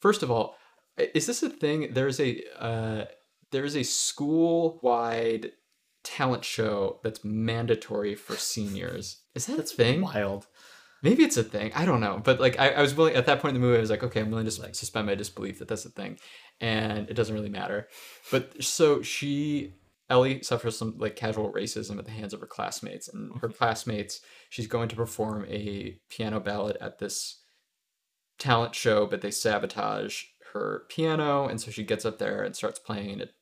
B: first of all is this a thing there's a uh there's a school wide talent show that's mandatory for seniors is that a thing
A: wild.
B: Maybe it's a thing. I don't know. But like I, I was willing at that point in the movie, I was like, okay, I'm willing to like suspend my disbelief that that's a thing. And it doesn't really matter. But so she Ellie suffers some like casual racism at the hands of her classmates. And her classmates, she's going to perform a piano ballad at this talent show, but they sabotage her piano, and so she gets up there and starts playing, and it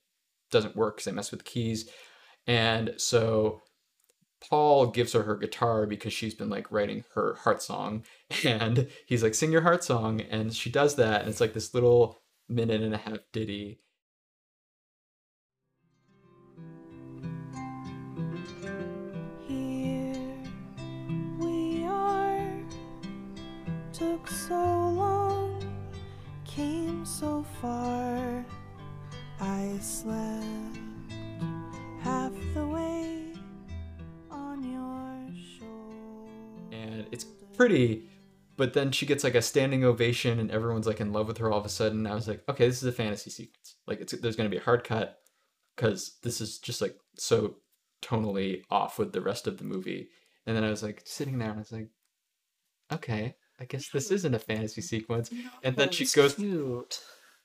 B: doesn't work because they mess with the keys. And so Paul gives her her guitar because she's been like writing her heart song, and he's like, "Sing your heart song," and she does that, and it's like this little minute and a half ditty.
C: So far. I slept half the way on your shoulder.
B: and it's pretty but then she gets like a standing ovation and everyone's like in love with her all of a sudden i was like okay this is a fantasy sequence like it's there's to be a hard cut because this is just like so tonally off with the rest of the movie and then i was like sitting there and i was like okay i guess this isn't a fantasy sequence and then she goes
A: cute.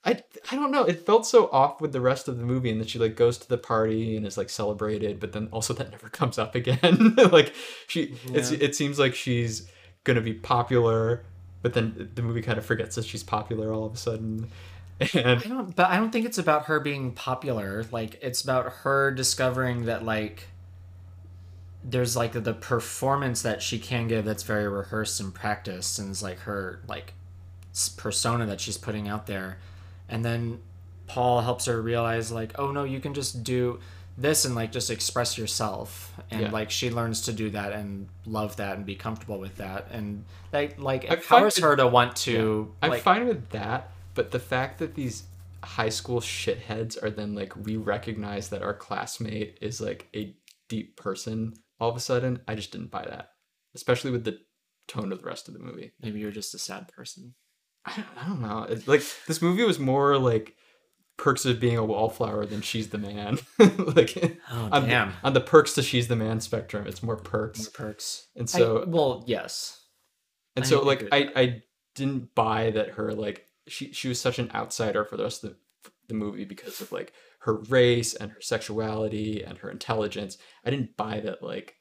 B: I, I don't know. It felt so off with the rest of the movie, and then she like goes to the party and is like celebrated, but then also that never comes up again. like she, it's it seems like she's gonna be popular, but then the movie kind of forgets that she's popular all of a sudden. And
A: I don't, but I don't think it's about her being popular. Like, it's about her discovering that, like, there's like the performance that she can give that's very rehearsed and practiced, and is like her like persona that she's putting out there. And then Paul helps her realize, like, oh no, you can just do this and like just express yourself. And
B: Yeah.
A: like she learns to do that and love that and be comfortable with that, and like like
B: I
A: it
B: find
A: empowers her to want to.
B: I'm
A: like,
B: fine with that, but the fact that these high school shitheads are then like we recognize that our classmate is like a deep person all of a sudden, I just didn't buy that, especially with the tone of the rest of the movie.
A: Maybe you're just a sad person.
B: I don't, I don't know. It's like this movie was more like perks of being a wallflower than she's the man. like
A: Oh
B: on,
A: damn.
B: The, on the perks to she's the man spectrum, it's more
A: More
B: perks.
A: perks.
B: And
A: I-
B: so
A: well, yes.
B: and
A: I
B: so like I. I didn't buy that her like she she was such an outsider for the rest of the, the movie because of like her race and her sexuality and her intelligence. I didn't buy that like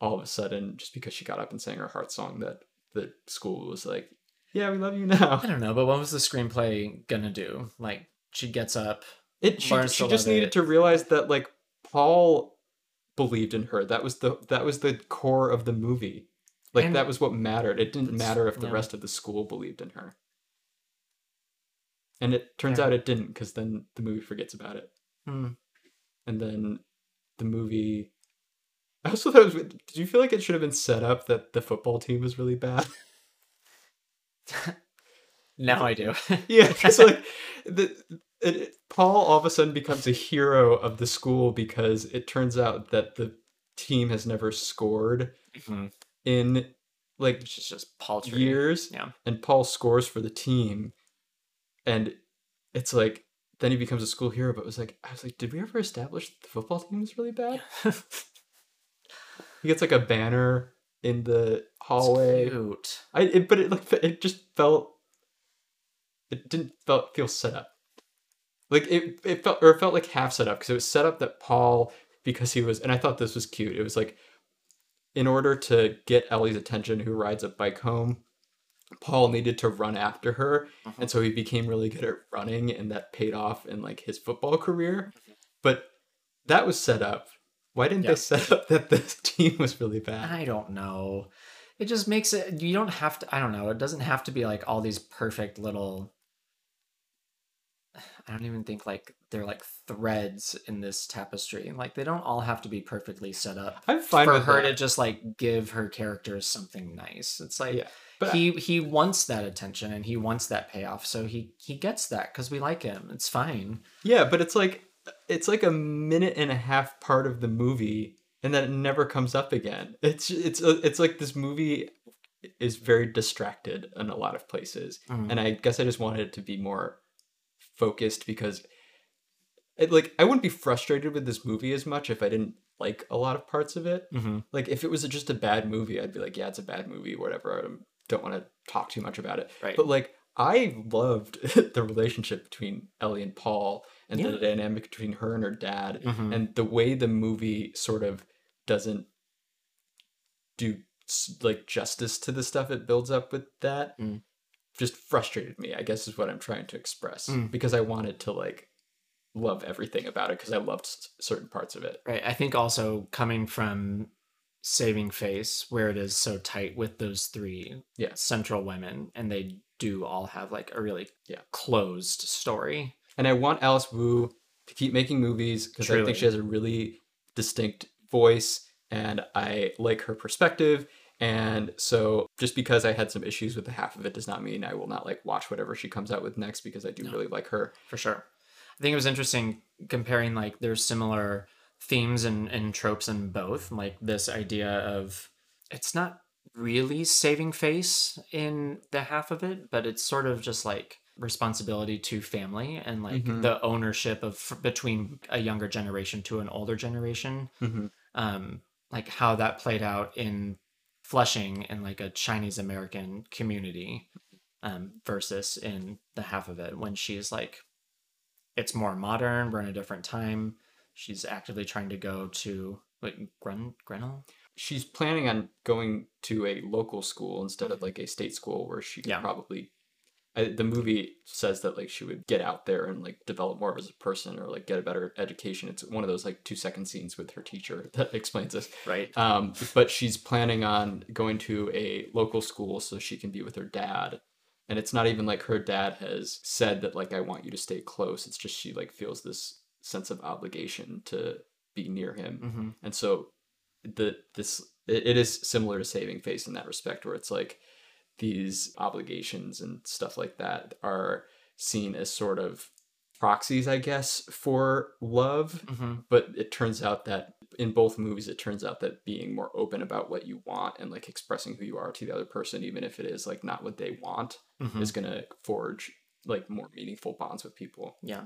B: all of a sudden just because she got up and sang her heart song that the school was like, yeah, we love you now.
A: I don't know, but what was the screenplay gonna do? Like she gets up.
B: It she, she just needed
A: it.
B: to realize that like Paul believed in her. That was the that was the core of the movie. Like
A: And-
B: that was what mattered. It didn't matter if the
A: yeah.
B: rest of the school believed in her. And it turns
A: Yeah.
B: out it didn't because then the movie forgets about it.
A: Hmm.
B: And then the movie I also thought it was did you feel like it should have been set up that the football team was really bad?
A: Now I do.
B: Yeah, like the it, it- Paul all of a sudden becomes a hero of the school because it turns out that the team has never scored
A: Mhm.
B: in like
A: is just paltry.
B: years,
A: Yeah.
B: and Paul scores for the team, and it's like then he becomes a school hero. But it was like I was like, did we ever establish the football team was really bad? He gets like a banner in the hallway. I it, but it like it just felt it didn't felt feel set up. Like it it felt or it felt like half set up because it was set up that Paul because he was and I thought this was cute. It was like in order to get Ellie's attention who rides a bike home, Paul needed to run after her and mm-hmm. so he became really good at running and that paid off in like his football career. Mm-hmm. But that was set up. Why didn't
A: Yeah.
B: they set up that the team was really bad?
A: I don't know. It just makes it. You don't have to. I don't know. It doesn't have to be like all these perfect little. I don't even think like they're like threads in this tapestry. Like they don't all have to be perfectly set up
B: I'm fine
A: for
B: with
A: her
B: that.
A: to just like give her characters something nice. It's like
B: Yeah, but
A: he he wants that attention and he wants that payoff, so he he gets that because we like him. It's fine.
B: Yeah, but it's like it's like a minute and a half part of the movie, and then it never comes up again. It's it's it's like this movie is very distracted in a lot of places,
A: Mm.
B: and I guess I just wanted it to be more focused because it like I wouldn't be frustrated with this movie as much if I didn't like a lot of parts of it.
A: Mm-hmm.
B: Like if it was just a bad movie, I'd be like, yeah, it's a bad movie, whatever. I don't want to talk too much about it.
A: Right.
B: But like I loved the relationship between Ellie and Paul and
A: Yeah.
B: the dynamic between her and her dad
A: Mhm.
B: and the way the movie sort of doesn't do like justice to the stuff it builds up with that
A: Mm.
B: just frustrated me i guess is what i'm trying to express
A: Mm.
B: because i wanted to like love everything about it because i loved certain parts of it
A: Right. I think also coming from Saving Face, where it is so tight with those three
B: Yeah.
A: central women, and they do all have like a really
B: Yeah.
A: closed story.
B: and i want alice wu to keep making movies because i
A: Truly.
B: think she has a really distinct voice and i like her perspective and so just because i had some issues with the half of it does not mean i will not like watch whatever she comes out with next because i do
A: No.
B: really like her
A: for sure. I think it was interesting comparing like their similar themes and, and tropes in both. Like this idea of it's not really saving face in the half of it, but it's sort of just like responsibility to family and like
B: Mhm.
A: the ownership of between a younger generation to an older generation.
B: mm-hmm.
A: Um, like how that played out in Flushing in like a Chinese American community um, versus in the half of it when she's like, it's more modern. We're in a different time. She's actively trying to go to like Gren Grinnell.
B: she's planning on going to a local school instead of like a state school where she could
A: Yeah.
B: probably I, the movie says that like she would get out there and like develop more as a person or like get a better education it's one of those like two second scenes with her teacher that explains this
A: Right.
B: um, but she's planning on going to a local school so she can be with her dad and it's not even like her dad has said that like i want you to stay close it's just she like feels this sense of obligation to be near him.
A: Hmm
B: and so the this it, it is similar to saving face in that respect where it's like these obligations and stuff like that are seen as sort of proxies i guess for love.
A: Hmm
B: but it turns out that in both movies it turns out that being more open about what you want and like expressing who you are to the other person even if it is like not what they want
A: hmm
B: is going to forge like more meaningful bonds with people.
A: Yeah.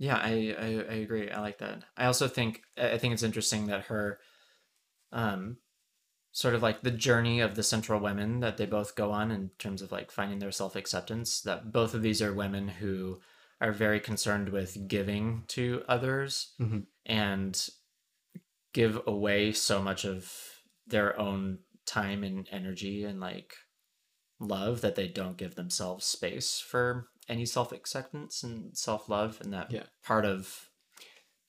A: Yeah, I, I I agree. I like that. I also think I think it's interesting that her um sort of like the journey of the central women that they both go on in terms of like finding their self acceptance. That both of these are women who are very concerned with giving to others
B: Mhm.
A: and give away so much of their own time and energy and like love that they don't give themselves space for any self acceptance and self love and that
B: Yeah.
A: part of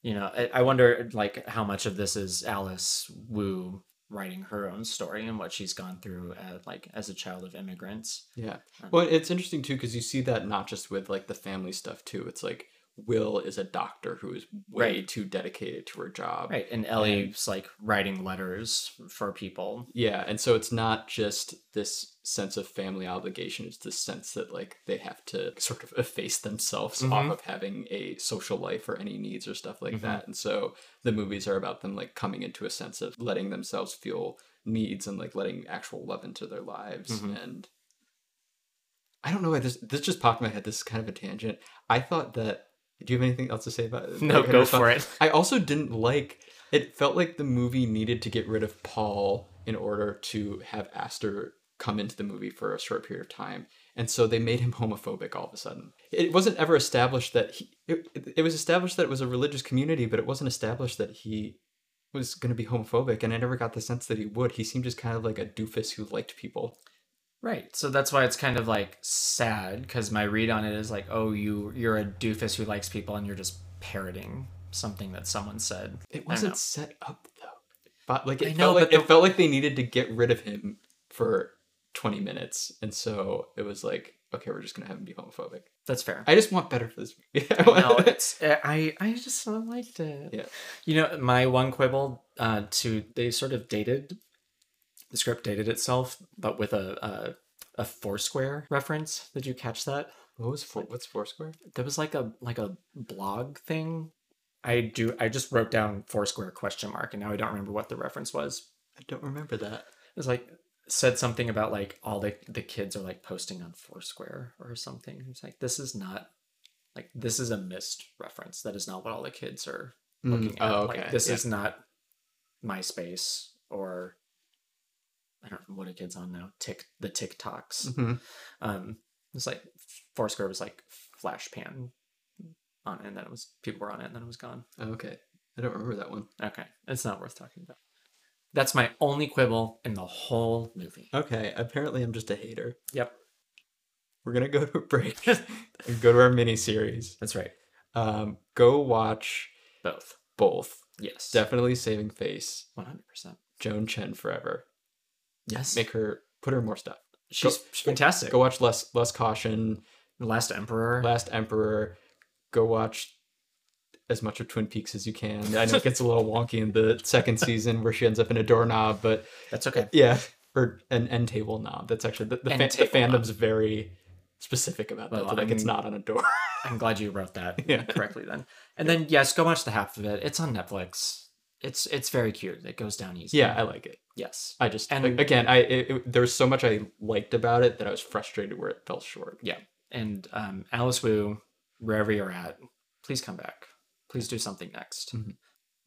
A: you know I, I wonder like how much of this is alice wu writing her own story and what she's gone through as, like as a child of immigrants
B: Yeah.
A: Um,
B: Well, it's interesting too because you see that not just with like the family stuff too. It's like Will is a doctor who is way
A: Right.
B: too dedicated to her job.
A: right and ellie's like writing letters for people
B: Yeah, and so it's not just this sense of family obligation, it's this sense that like they have to sort of efface themselves off
A: Mhm.
B: of having a social life or any needs or stuff like
A: Mhm.
B: that. And so the movies are about them like coming into a sense of letting themselves feel needs and like letting actual love into their lives.
A: Mhm.
B: And I don't know why this this just popped in my head. This is kind of a tangent. I thought that do you have anything else to say about it?
A: no go for it
B: I also didn't like it felt like the movie needed to get rid of Paul in order to have Aster come into the movie for a short period of time. And so they made him homophobic all of a sudden. It wasn't ever established that he it, it was established that it was a religious community, but it wasn't established that he was going to be homophobic and I never got the sense that he would. He seemed just kind of like a doofus who liked people.
A: Right. So that's why it's kind of like sad because my read on it is like, oh, you you're a doofus who likes people and you're just parroting something that someone said.
B: It wasn't set up though. But like it
A: I know,
B: felt like
A: the-
B: it felt like they needed to get rid of him for 20 minutes. And so it was like, okay, we're just gonna have him be homophobic.
A: That's fair.
B: I just want better for this movie.
A: no, it's I I just liked it.
B: Yeah.
A: You know, my one quibble uh to they sort of dated the script dated itself, but with a a, a Foursquare reference. Did you catch that?
B: what was four, what's Foursquare?
A: There was like a like a blog thing. I do I just wrote down Foursquare question mark and now I don't remember what the reference was.
B: I don't remember that.
A: It was like said something about like all the the kids are like posting on Foursquare or something. It's like this is not like this is a missed reference. That is not what all the kids are mm, looking at.
B: Oh,
A: Like
B: okay.
A: this
B: Yeah.
A: is not MySpace or I don't know what are kids on now. Tick the TikToks.
B: Mhm.
A: Um, it's like Foursquare was like flash pan on it, and then it was people were on it, and then it was gone.
B: Oh, okay. I don't remember that one.
A: Okay, it's not worth talking about. That's my only quibble in the whole movie.
B: Okay, apparently I'm just a hater.
A: Yep,
B: We're gonna go to a break and go to our mini series.
A: that's right.
B: Um, go watch
A: Both.
B: both.
A: Yes.
B: Definitely saving face.
A: One hundred percent.
B: Joan Chen forever.
A: Yes.
B: Make her put her more stuff.
A: she's, she's fantastic.
B: Go watch less Lust, Caution.
A: Last Emperor.
B: Last Emperor. Go watch as much of Twin Peaks as you can. I know it gets a little wonky in the second season where she ends up in a doorknob, but
A: That's okay.
B: yeah, or an end table knob. That's actually the, the, fan, the
A: table knob.
B: fandom's very specific about that.
A: Well,
B: so like it's not on a door.
A: I'm glad you wrote that
B: Yeah.
A: correctly then. And then yes, go watch the half of it. It's on Netflix. It's it's very cute. It goes down easy.
B: yeah, I like it.
A: Yes.
B: I just
A: And-
B: again, I it, it, there was so much I liked about it that I was frustrated where it fell short.
A: Yeah. And um, Alice Wu, wherever you're at, please come back. Please do something next.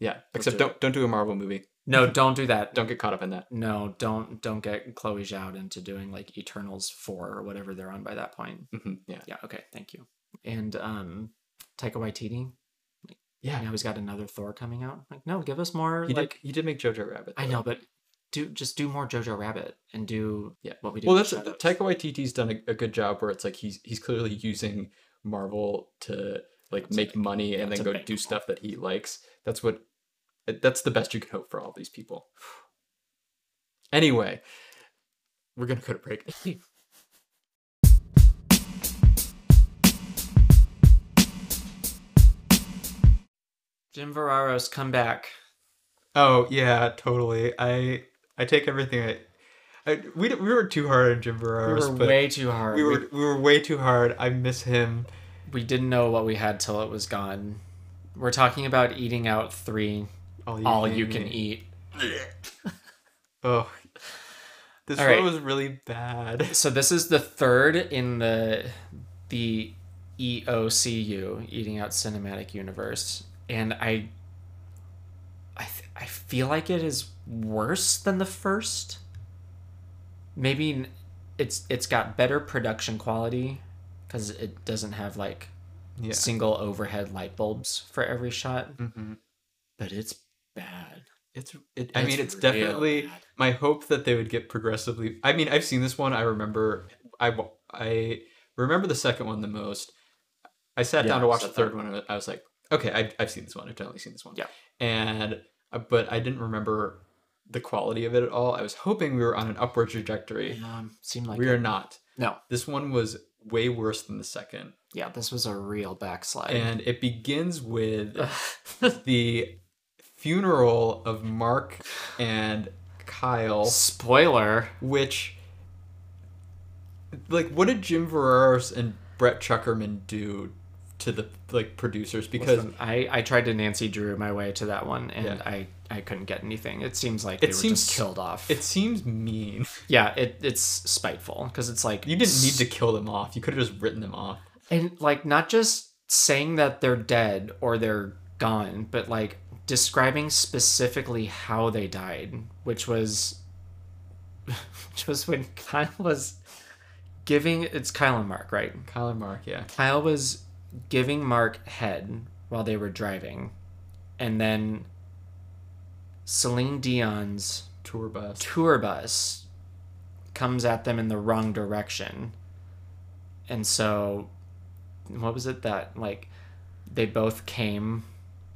B: Yeah, except
A: do
B: don't don't do a Marvel movie.
A: No, don't do that.
B: Don't get caught up in that.
A: No, don't don't get Chloe Zhao into doing like Eternals four or whatever they're on by that point.
B: hmm Yeah,
A: Yeah. Okay. Thank you. And um, Taika Waititi.
B: Yeah.
A: Now he's got another Thor coming out. Like, no, give us more.
B: He
A: like
B: did he did make Jojo Rabbit.
A: I know, but do just do more Jojo Rabbit and do
B: Yeah.
A: what we do.
B: Well, that's
A: Shadows.
B: Taika Waititi's done a, a good job where it's like he's he's clearly using Marvel to like
A: To
B: make money and then go do stuff that he likes. That's what that's the best you can hope for all these people. Anyway, we're gonna go to break.
A: Jim Verraros, come back.
B: Oh yeah, totally. I I take everything I. I we, we were too hard on Jim
A: We were way too hard.
B: we
A: We,
B: were we were way too hard. I miss him.
A: we didn't know what we had till it was gone. We're talking about eating out three,
B: All you,
A: all
B: can,
A: you can eat.
B: Oh, this
A: All
B: one
A: right.
B: was really bad.
A: So this is the third in the the EOCU, Eating Out Cinematic Universe, and I I th- I feel like it is worse than the first. Maybe it's it's got better production quality because it doesn't have like
B: Yeah.
A: single overhead light bulbs for every shot,
B: hmm
A: but it's bad.
B: It's. It, I mean,
A: It's
B: it's definitely
A: bad.
B: my hope that they would get progressively. I mean, I've seen this one. I remember. I I remember the second one the most. I sat
A: Yeah,
B: down to watch the third
A: third.
B: one. And I was like, okay, I've, I've seen this one. I've definitely seen this one.
A: Yeah.
B: And uh, but I didn't remember the quality of it at all. I was hoping we were on an upward trajectory.
A: Um, seemed like
B: we are not.
A: no.
B: This one was way worse than the second,
A: Yeah, this was a real backslide.
B: and it begins with the funeral of Mark and Kyle,
A: Spoiler.
B: which like what did Jim Verraros and Brett Chukerman do to the like producers because
A: Listen, I, I tried to Nancy Drew my way to that one, and
B: Yeah.
A: I, I couldn't get anything. It seems like
B: It
A: they were
B: seems-
A: just killed off.
B: it seems mean.
A: yeah, it, it's spiteful because it's like
B: You didn't need to kill them off. You could have just written them off.
A: and like not just saying that they're dead or they're gone, but like describing specifically how they died, which was which was when Kyle was giving it's Kyle and Mark, right?
B: Kyle and Mark, yeah.
A: Kyle was giving Mark head while they were driving, and then Celine Dion's
B: Tour bus.
A: tour bus comes at them in the wrong direction. And so, what was it that, like, they both came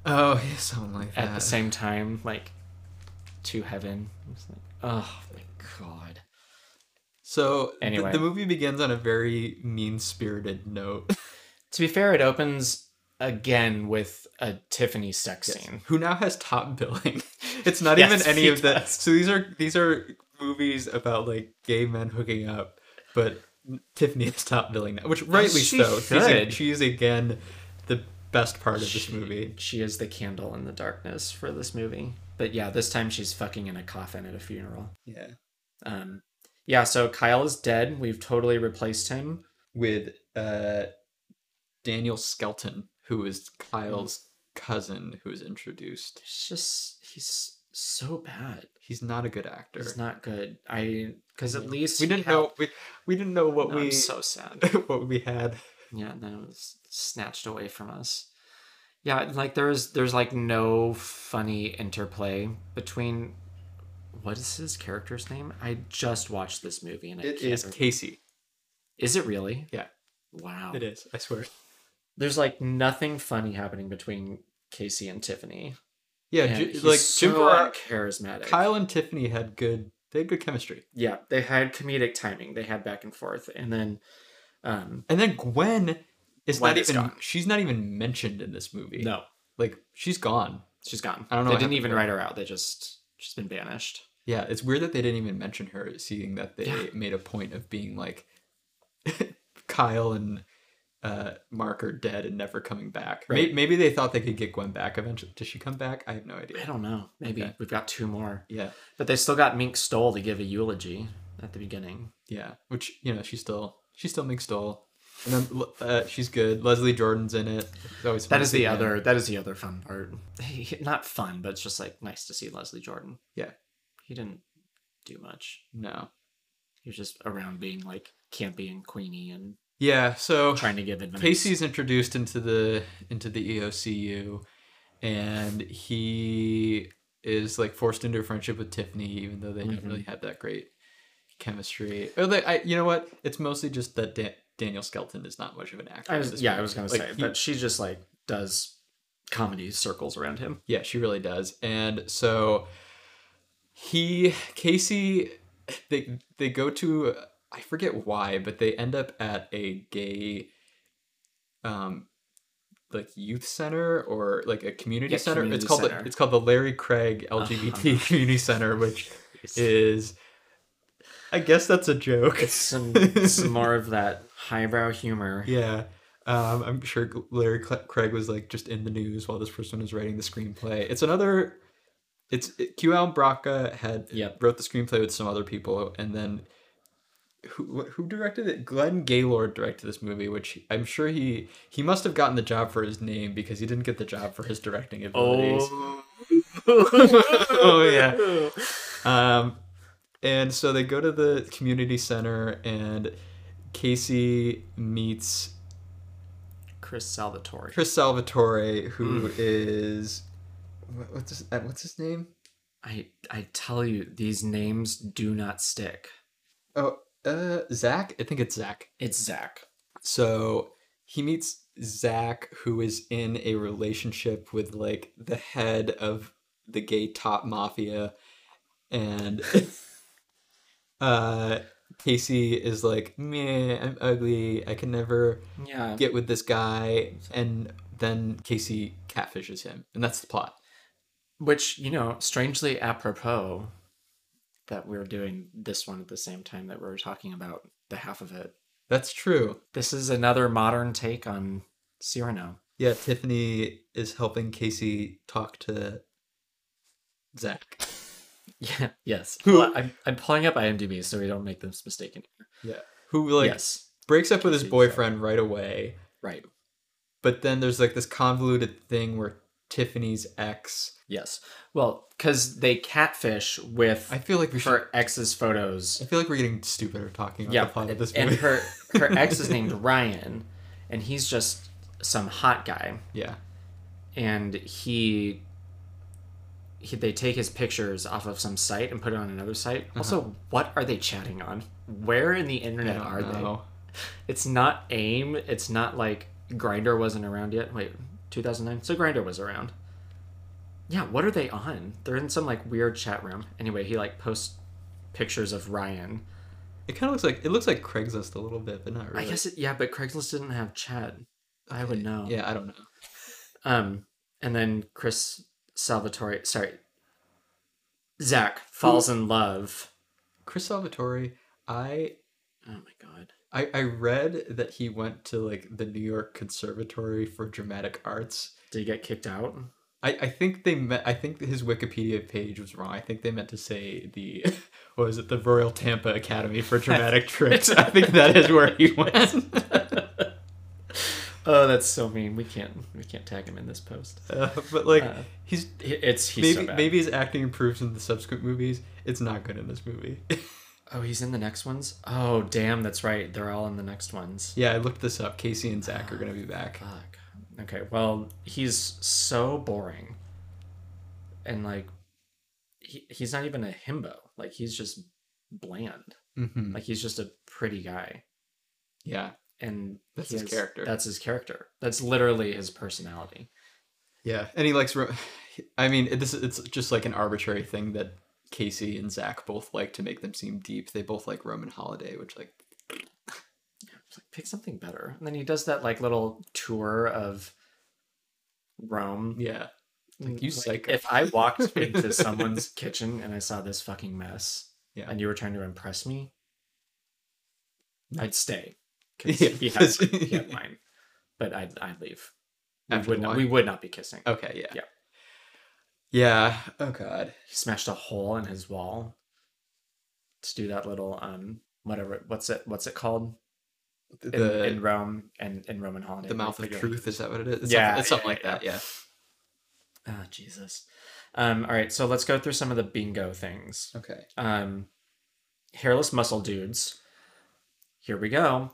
B: Oh, yeah, something like that.
A: at the same time, like, to heaven? Was like, oh my god.
B: So th-
A: Anyway.
B: the movie begins on a very mean-spirited note.
A: To be fair, it opens again with a Tiffany sex scene.
B: Who now has top billing? It's not
A: Yes,
B: even any of the.
A: does.
B: So these are these are movies about like gay men hooking up, but Tiffany is top billing now, which rightly
A: she
B: so. She's, a, she's again the best part of this movie.
A: She is the candle in the darkness for this movie. But yeah, this time she's fucking in a coffin at a funeral.
B: Yeah.
A: Um, yeah, so Kyle is dead. We've totally replaced him.
B: With uh, Daniel Skelton, who is Kyle's mm. cousin, who is introduced.
A: It's just he's so bad.
B: He's not a good actor.
A: He's not good. I because at least
B: we didn't
A: had-
B: know we, we didn't know what
A: No,
B: we
A: I'm so sad.
B: what we had.
A: Yeah, and then it was snatched away from us. Yeah, like there's there's like no funny interplay between what is his character's name? I just watched this movie and I can't
B: is Casey.
A: Is it really?
B: Yeah.
A: Wow.
B: It is. I swear.
A: There's like nothing funny happening between Casey and Tiffany.
B: Yeah,
A: And
B: J-
A: he's
B: like
A: so
B: Jim
A: charismatic.
B: Kyle and Tiffany had good. They had good chemistry,
A: Yeah, they had comedic timing. They had back and forth, and then, um,
B: and then Gwen is
A: Gwen
B: not
A: is
B: even.
A: gone.
B: She's not even mentioned in this movie.
A: no,
B: like she's gone.
A: she's gone.
B: I don't know
A: They didn't even write her out. They just she's been banished.
B: Yeah, it's weird that they didn't even mention her, seeing that they
A: Yeah.
B: made a point of being like Kyle and uh, Mark are dead and never coming back.
A: Right.
B: Maybe they thought they could get Gwen back eventually. Does she come back? I have no idea.
A: I don't know. Maybe
B: Okay.
A: we've got two more,
B: Yeah,
A: but they still got Mink Stole to give a eulogy at the beginning.
B: yeah. Which you know, she's still she's still Mink Stole. and then uh, she's good. Leslie Jordan's in it. It's always fun
A: That is the
B: him.
A: other. That is the other fun part. Not fun, but it's just like nice to see Leslie Jordan.
B: Yeah.
A: he didn't do much.
B: No.
A: He was just around being like campy and queenie and
B: Yeah. So
A: trying to give advice.
B: Casey's introduced into the into the EOCU, and he is like forced into a friendship with Tiffany, even though they don't
A: Mhm.
B: really have that great chemistry. Oh, they, I, you know what? It's mostly just that Dan- Daniel Skelton is not much of an actor.
A: I was yeah, I was gonna
B: Like,
A: say,
B: he-
A: but she just like does comedy circles around him.
B: yeah, she really does. And so he Casey, they they go to I forget why, but they end up at a gay, um, like youth center or like a community
A: Yeah,
B: center.
A: community
B: it's called
A: center. Uh-huh.
B: The, it's called the Larry Craig LGBT Community Center, which is, I guess that's a joke.
A: It's some some more of that highbrow humor.
B: Yeah. Um, I'm sure Larry Craig was like just in the news while this person was writing the screenplay. It's another. It's it, Q. Allan Brocka had
A: Yep.
B: wrote the screenplay with some other people, and then who who directed it? Glenn Gaylord directed this movie, which I'm sure he he must have gotten the job for his name because he didn't get the job for his directing abilities.
A: Oh,
B: oh yeah. Um, and so they go to the community center, and Casey meets
A: Chris Salvatore.
B: Chris Salvatore, who is what- what's his, uh, what's his name?
A: I I tell you, these names do not stick.
B: Oh, uh, Zach. I think it's Zach.
A: It's Zach.
B: So he meets Zach, who is in a relationship with like the head of the gay top mafia, and uh, Casey is like, "Meh, I'm ugly. I can never
A: Yeah.
B: get with this guy." And then Casey catfishes him, and that's the plot.
A: Which, you know, strangely apropos that we're doing this one at the same time that we're talking about the half of it.
B: That's true.
A: This is another modern take on Cyrano.
B: Yeah, Tiffany is helping Casey talk to Zach.
A: Yeah. Yes.
B: Who-
A: Well, I'm, I'm pulling up IMDb so we don't make this mistake anymore.
B: Yeah, who like
A: yes.
B: breaks up with his boyfriend right away.
A: Right.
B: But then there's like this convoluted thing where Tiffany's ex.
A: Yes. Well, because they catfish with
B: I feel like we should.
A: her ex's photos.
B: I feel like we're getting stupider talking about
A: Yeah.
B: the plot of this
A: And her her ex is named Ryan, and he's just some hot guy.
B: yeah,
A: and he, he they take his pictures off of some site and put it on another site. Also, what are they chatting on? Where in the
B: Uh-huh.
A: Internet are
B: know.
A: they? It's not AIM. It's not like Grindr wasn't around yet. Wait, 2009. So Grindr was around. Yeah, what are they on? They're in some like weird chat room. Anyway, he like posts pictures of Ryan.
B: It kind of looks like it looks like Craigslist a little bit, but not really.
A: I guess it, yeah, but Craigslist didn't have chat. I would know.
B: Yeah, I don't know.
A: Um, and then Chris Salvatore, sorry, Zach falls in love.
B: Chris Salvatore. I
A: Oh my god.
B: I I read that he went to like the New York Conservatory for Dramatic Arts.
A: Did he get kicked out?
B: I, I think they meant I think his Wikipedia page was wrong. I think they meant to say the what was it the Royal Tampa Academy for Dramatic Tricks. I think that is where he went.
A: oh, that's so mean. We can't we can't tag him in this post.
B: Uh, but like
A: Uh,
B: he's
A: It's he's
B: maybe
A: so
B: maybe his acting improves in the subsequent movies. It's not good in this movie.
A: Oh, he's in the next ones. Oh, damn, that's right. They're all in the next ones.
B: yeah, I looked this up. Casey and Zach are gonna be back.
A: Fuck. Okay, well, he's so boring, and like, he, he's not even a himbo. Like, he's just bland.
B: hmm
A: Like, he's just a pretty guy.
B: Yeah,
A: and
B: That's his character.
A: That's his character. That's literally his personality.
B: yeah, and he likes. Ro- I mean, it- this it's just like an arbitrary thing that Casey and Zach both like to make them seem deep. They both like Roman Holiday, which like
A: like, pick something better. And then he does that like little tour of Rome.
B: yeah, like, you psycho.
A: If I walked into someone's kitchen and I saw this fucking mess,
B: Yeah.
A: and you were trying to impress me, I'd stay. 'Cause
B: Yeah,
A: he,
B: 'cause-
A: he had mine, but I'd I'd leave. We
B: After
A: would not, we would not be kissing.
B: Okay, yeah.
A: Yeah.
B: Yeah. Oh god.
A: He smashed a hole in his wall to do that little um whatever what's it what's it called
B: The
A: in Rome and in Roman holiday.
B: the mouth of truth is that what it is? It's
A: Yeah,
B: something, it's something
A: yeah,
B: like that. Yeah.
A: Ah, Jesus. Um, all right, so let's go through some of the bingo things.
B: Okay.
A: Um, hairless muscle dudes. Here we go.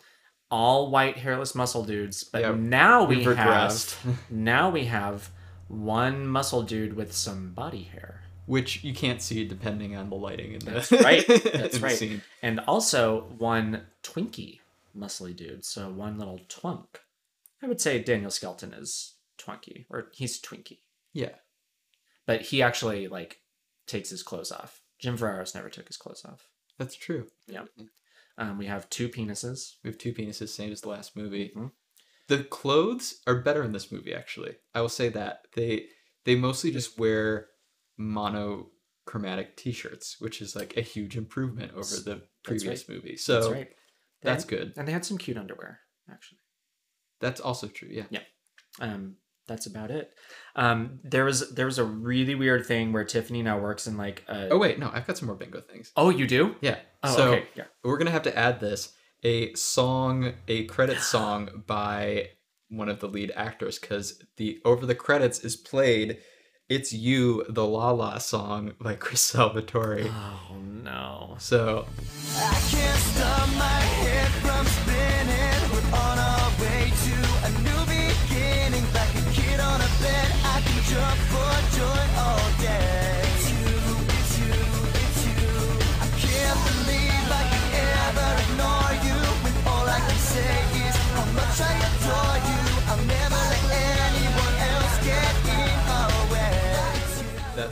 A: All white hairless muscle dudes. But
B: Yeah,
A: now we
B: We've
A: have now we have one muscle dude with some body hair.
B: Which you can't see depending on the lighting in the
A: That's right. That's right.
B: scene.
A: And also one twinkie muscly dude. So one little twunk. I would say Daniel Skelton is twunky, or he's twinky.
B: Yeah.
A: But he actually like takes his clothes off. Jim Verraros never took his clothes off.
B: That's true.
A: Um, we have two penises.
B: We have two penises, same as the last movie.
A: Mhm.
B: The clothes are better in this movie, actually. I will say that they they mostly just wear monochromatic T-shirts, which is like a huge improvement over the previous movie. So
A: right. They had-
B: good.
A: And they had some cute underwear, actually.
B: That's also true. Yeah.
A: Um, that's about it. Um, there was there was a really weird thing where Tiffany now works in like a.
B: Oh wait, no, I've got some more bingo things.
A: Oh, you do?
B: Yeah.
A: Oh,
B: so
A: okay. Yeah.
B: we're gonna have to add this a song, a credit song by one of the lead actors, because the over the credits is played It's You, the La La song by Chris Salvatore.
A: Oh no.
B: So,
C: I can't stop my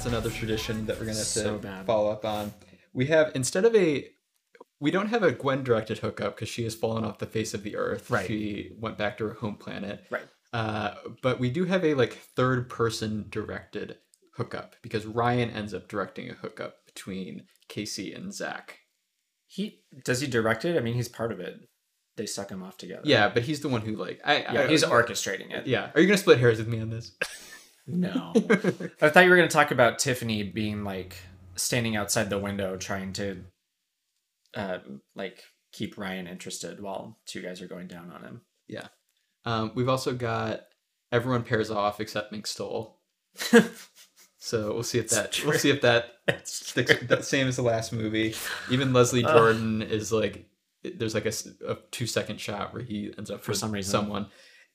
B: that's another tradition that we're going to have
A: So
B: to
A: bad.
B: follow up on. We have, instead of a, we don't have a Gwen directed hookup because she has fallen off the face of the earth.
A: Right.
B: She went back to her home planet.
A: Right.
B: Uh, but we do have a like third person directed hookup because Ryan ends up directing a hookup between Casey and Zach.
A: He does he direct it? I mean, he's part of it. They suck him off together.
B: Yeah, but he's the one who like I,
A: Yeah,
B: I
A: he's orchestrating it.
B: Yeah, are you gonna split hairs with me on this?
A: No. I thought you were going to talk about Tiffany being like standing outside the window trying to uh like keep Ryan interested while two guys are going down on him.
B: Yeah. Um, we've also got everyone pairs off except Mink Stole. So we'll see if that we'll see if that sticks that same as the last movie. Even Leslie Jordan is like there's like a two second shot where he ends up
A: For some reason.
B: someone,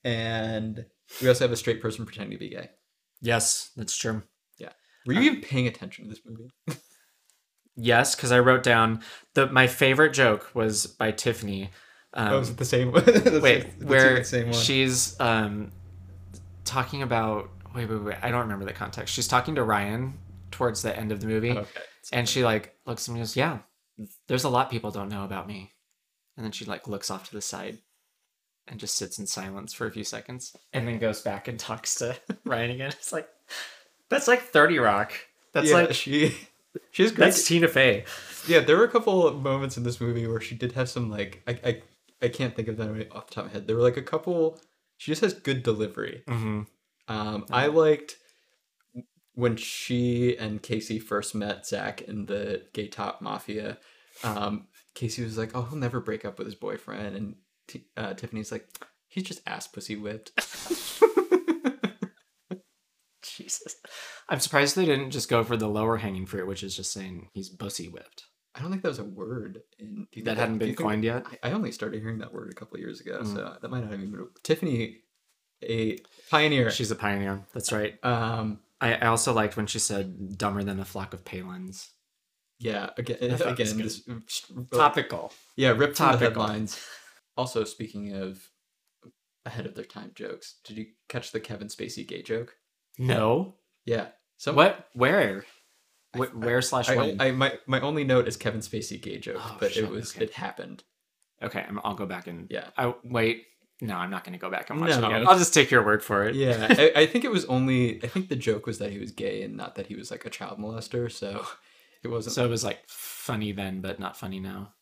B: and we also have a straight person pretending to be gay.
A: Yes, that's true. Yeah.
B: Were you even paying attention to this movie?
A: Yes, because I wrote down the my favorite joke was by Tiffany. Um,
B: oh, was it the same one? That's
A: wait,
B: the- the
A: where
B: same one.
A: she's um talking about wait, wait, wait. I don't remember the context. She's talking to Ryan towards the end of the movie,
B: okay.
A: and she like looks at me and goes, "Yeah, there's a lot people don't know about me," and then she like looks off to the side and just sits in silence for a few seconds, and then goes back and talks to Ryan again. It's like that's like Thirty Rock. That's
B: yeah,
A: like
B: she she has great
A: that's Tina Fey.
B: Yeah, there were a couple of moments in this movie where she did have some like I I, I can't think of them right off the top of my head. There were like a couple. She just has good delivery.
A: Mm-hmm.
B: Um, I liked when she and Casey first met Zach in the Gay Top Mafia. Um, Casey was like, "Oh, he'll never break up with his boyfriend," and T- uh, Tiffany's like, "He's just ass pussy whipped."
A: Jesus. I'm surprised they didn't just go for the lower hanging fruit, which is just saying he's bussy whipped.
B: I don't think that was a word. In, you
A: That hadn't been coined yet?
B: I, I only started hearing that word a couple years ago,
A: Mm.
B: so that might not have even been Tiffany, a pioneer.
A: She's a pioneer. That's right.
B: um,
A: I, I also liked when she said dumber than a flock of palins.
B: yeah. Again,
A: I thought it was
B: again, this
A: Topical.
B: Yeah, the
A: Topical.
B: headlines. Also, speaking of ahead of their time jokes, did you catch the Kevin Spacey gay joke?
A: No.
B: Yeah. So
A: What? Where? Wh- where slash
B: I,
A: when?
B: I my my only note is Kevin Spacey gay joke,
A: Oh,
B: but
A: shit,
B: it was
A: okay.
B: it happened.
A: okay, I'm, I'll go back and.
B: Yeah.
A: I wait. No, I'm not going to go back and watch it
B: No.
A: again. I'll just take your word for it.
B: Yeah, I, I think it was only. I think the joke was that he was gay and not that he was like a child molester. So it wasn't.
A: So it was like funny then, but not funny now.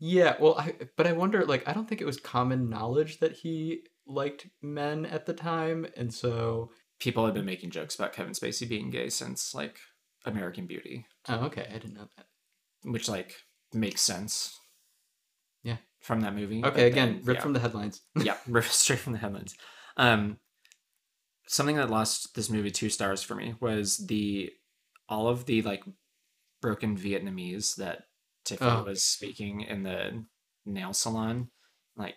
B: Yeah, well, I but I wonder. Like, I don't think it was common knowledge that he liked men at the time, and so.
A: People have been making jokes about Kevin Spacey being gay since like American Beauty,
B: Oh, okay, I didn't know that.
A: which like makes sense.
B: Yeah.
A: From that movie.
B: Okay, again,
A: then-
B: ripped
A: yeah.
B: from the headlines.
A: yeah, ripped straight from the headlines. Um, something that lost this movie two stars for me was the all of the like broken Vietnamese that Tiffany
B: Oh.
A: was speaking in the nail salon, like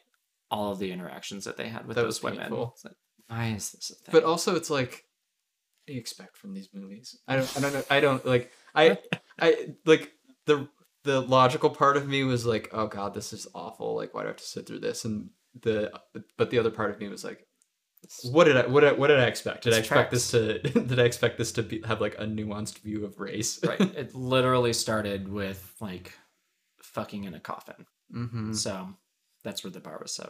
A: all of the interactions that they had with
B: That
A: those women. It's like, why is this a thing?
B: But also, it's like, what do you expect from these movies? I don't, I don't know. I don't like. I, I like the the logical part of me was like, oh god, this is awful. Like, why do I have to sit through this? And the, but the other part of me was like, what did I, what, did I- what did I expect? Did I expect this to, did I expect this to be have like a nuanced view of race?
A: right, it literally started with like fucking in a coffin.
B: mm-hmm.
A: So that's where the bar was set.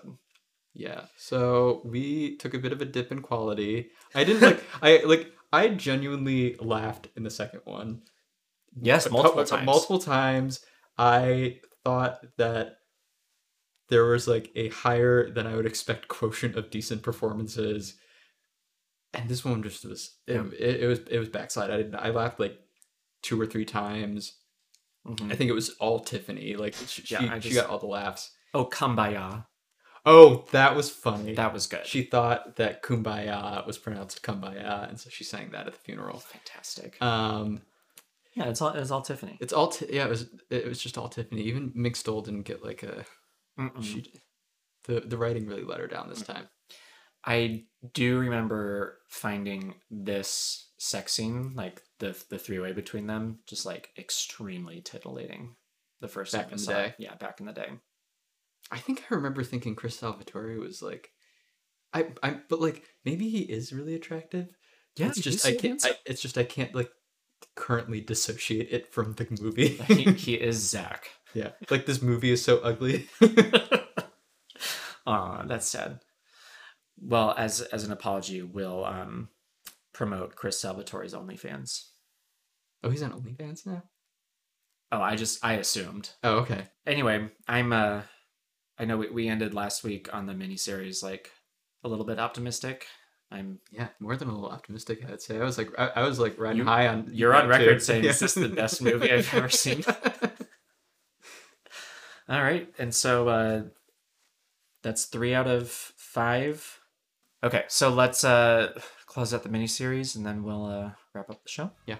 B: Yeah. So we took a bit of a dip in quality. I didn't like. I like. I genuinely laughed in the second one.
A: Yes, multiple times.
B: Multiple times. I thought that there was like a higher than I would expect quotient of decent performances, and this one just was. It, it, was it was backslide. I didn't. I laughed like two or three times.
A: Mhm.
B: I think it was all Tiffany. Like she,
A: Yeah,
B: she,
A: I
B: she got all the laughs.
A: Oh, kumbaya.
B: Oh, that was funny.
A: That was good.
B: she thought that kumbaya was pronounced kumbaya, and so she sang that at the funeral.
A: fantastic.
B: Um,
A: yeah, it's all it's all Tiffany.
B: it's all t- yeah, it was it was just all Tiffany. Even Mink Stole didn't get like a
A: Mm-mm.
B: she. The the writing really let her down this time.
A: I do remember finding this sex scene, like the the three way between them, just like extremely titillating. The first
B: Back
A: time I
B: in the day?
A: it. yeah, back in the day.
B: I think I remember thinking Chris Salvatore was like, I I but like maybe he is really attractive.
A: Yeah,
B: it's just I can't. I, it's just I can't like currently dissociate it from the movie.
A: he, he is Zach.
B: Yeah, like this movie is so ugly.
A: Aw, that's sad. Well, as as an apology, we'll um promote Chris Salvatore's OnlyFans.
B: oh, he's on OnlyFans now.
A: Oh, I just I assumed.
B: Oh, okay.
A: Anyway, I'm uh I know we, we ended last week on the miniseries like a little bit optimistic. I'm
B: Yeah, more than a little optimistic, I'd say. I was like, I, I was like riding
A: You-
B: high on.
A: you're on
B: that too.
A: record saying
B: Yeah.
A: this is the best movie I've ever seen. All right, and so uh that's 3 out of 5. Okay, so let's uh close out the miniseries and then we'll uh wrap up the show.
B: Yeah.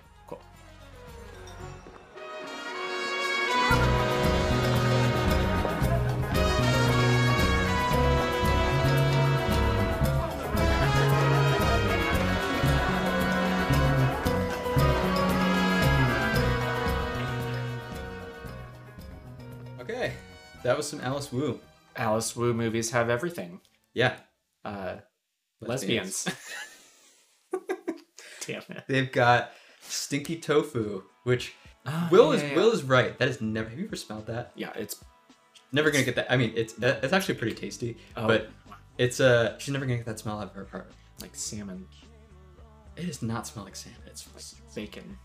B: That was some Alice Wu.
A: Alice Wu movies have everything.
B: Yeah,
A: Uh
B: Lesbians.
A: Damn it.
B: they've got stinky tofu, which
A: Oh,
B: Will
A: yeah,
B: is
A: yeah,
B: Will is right. That is never. Have you ever smelled that?
A: Yeah, it's
B: Never gonna get that. I mean, it's that- it's actually pretty tasty,
A: Oh.
B: but it's uh she's never gonna get that smell out of her apartment.
A: like salmon,
B: It does not smell like salmon. It's
A: bacon.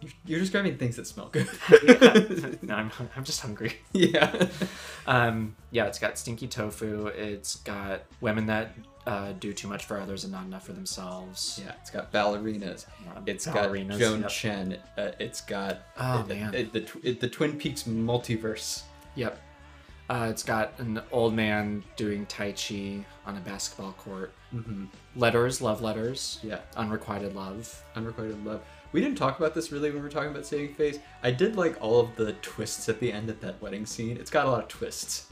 B: You're, you're describing things that smell good.
A: no, I'm I'm just hungry.
B: yeah.
A: Um, yeah, it's got stinky tofu. It's got women that uh, do too much for others and not enough for themselves.
B: Yeah, it's got ballerinas.
A: Um,
B: It's
A: ballerinas,
B: got Joan
A: yep.
B: Chen. Uh, it's got
A: Oh,
B: it-
A: man.
B: it- the tw- it- the Twin Peaks multiverse.
A: Yep. Uh, it's got an old man doing tai chi on a basketball court.
B: Mm-hmm.
A: Letters, love letters.
B: Yeah,
A: Unrequited love.
B: unrequited love. We didn't talk about this really when we were talking about Saving Face. I did like all of the twists at the end of that wedding scene. It's got a lot of twists.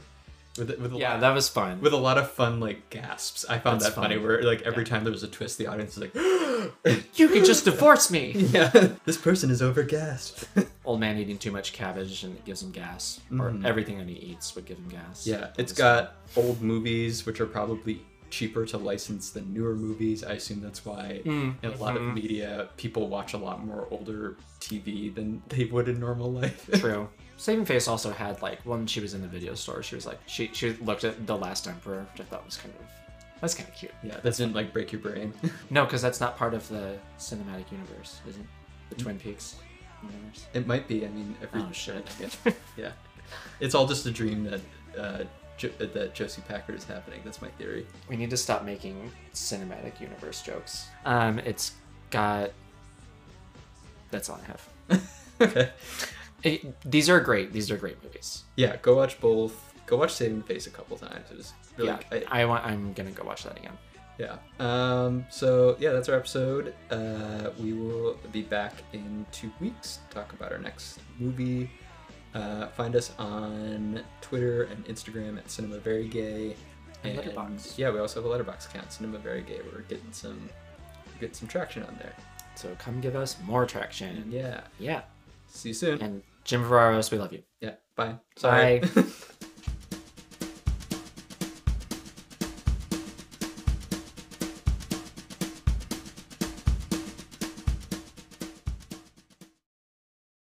B: With with a
A: Yeah,
B: lot,
A: that was fun.
B: with a lot of fun like gasps. I found
A: That's
B: that funny.
A: fun.
B: Where like every
A: Yeah.
B: time there was a twist, the audience is like,
A: you can just divorce me.
B: "Yeah, this person is over gasped."
A: Old man eating too much cabbage and it gives him gas,
B: Mhm.
A: or everything that he eats would give him gas.
B: Yeah, it's got old movies, which are probably cheaper to license than newer movies. I assume that's why
A: Mm,
B: in a lot of
A: mhm.
B: media, people watch a lot more older TV than they would in normal life.
A: True. Saving Face also had like when she was in the video store, she was like she she looked at the Last Emperor, which I thought was kind of that's kind of cute.
B: yeah, that didn't like break your brain.
A: No, because that's not part of the cinematic universe, is it? The Twin Peaks universe.
B: it might be. I mean, every
A: Oh shit.
B: yeah, it's all just a dream that uh, jo- that Josie Packard is happening. That's my theory.
A: we need to stop making cinematic universe jokes. Um, it's got. That's all I have.
B: okay.
A: It- these are great. These are great movies.
B: Yeah, go watch both. Go watch Saving Face a couple times. It was really.
A: yeah,
B: I-
A: I want. I'm gonna go watch that again.
B: Yeah. Um, so yeah, that's our episode. Uh, we will be back in two weeks to talk about our next movie. Uh, find us on Twitter and Instagram at Cinema Very Gay.
A: And Letterboxd.
B: Yeah, we also have a Letterboxd account, Cinema Very Gay. We're getting some getting some traction on there.
A: So come give us more traction.
B: Yeah.
A: Yeah.
B: See you soon.
A: And Jim Verraros, we love you.
B: yeah. Bye. Sorry.
A: Bye.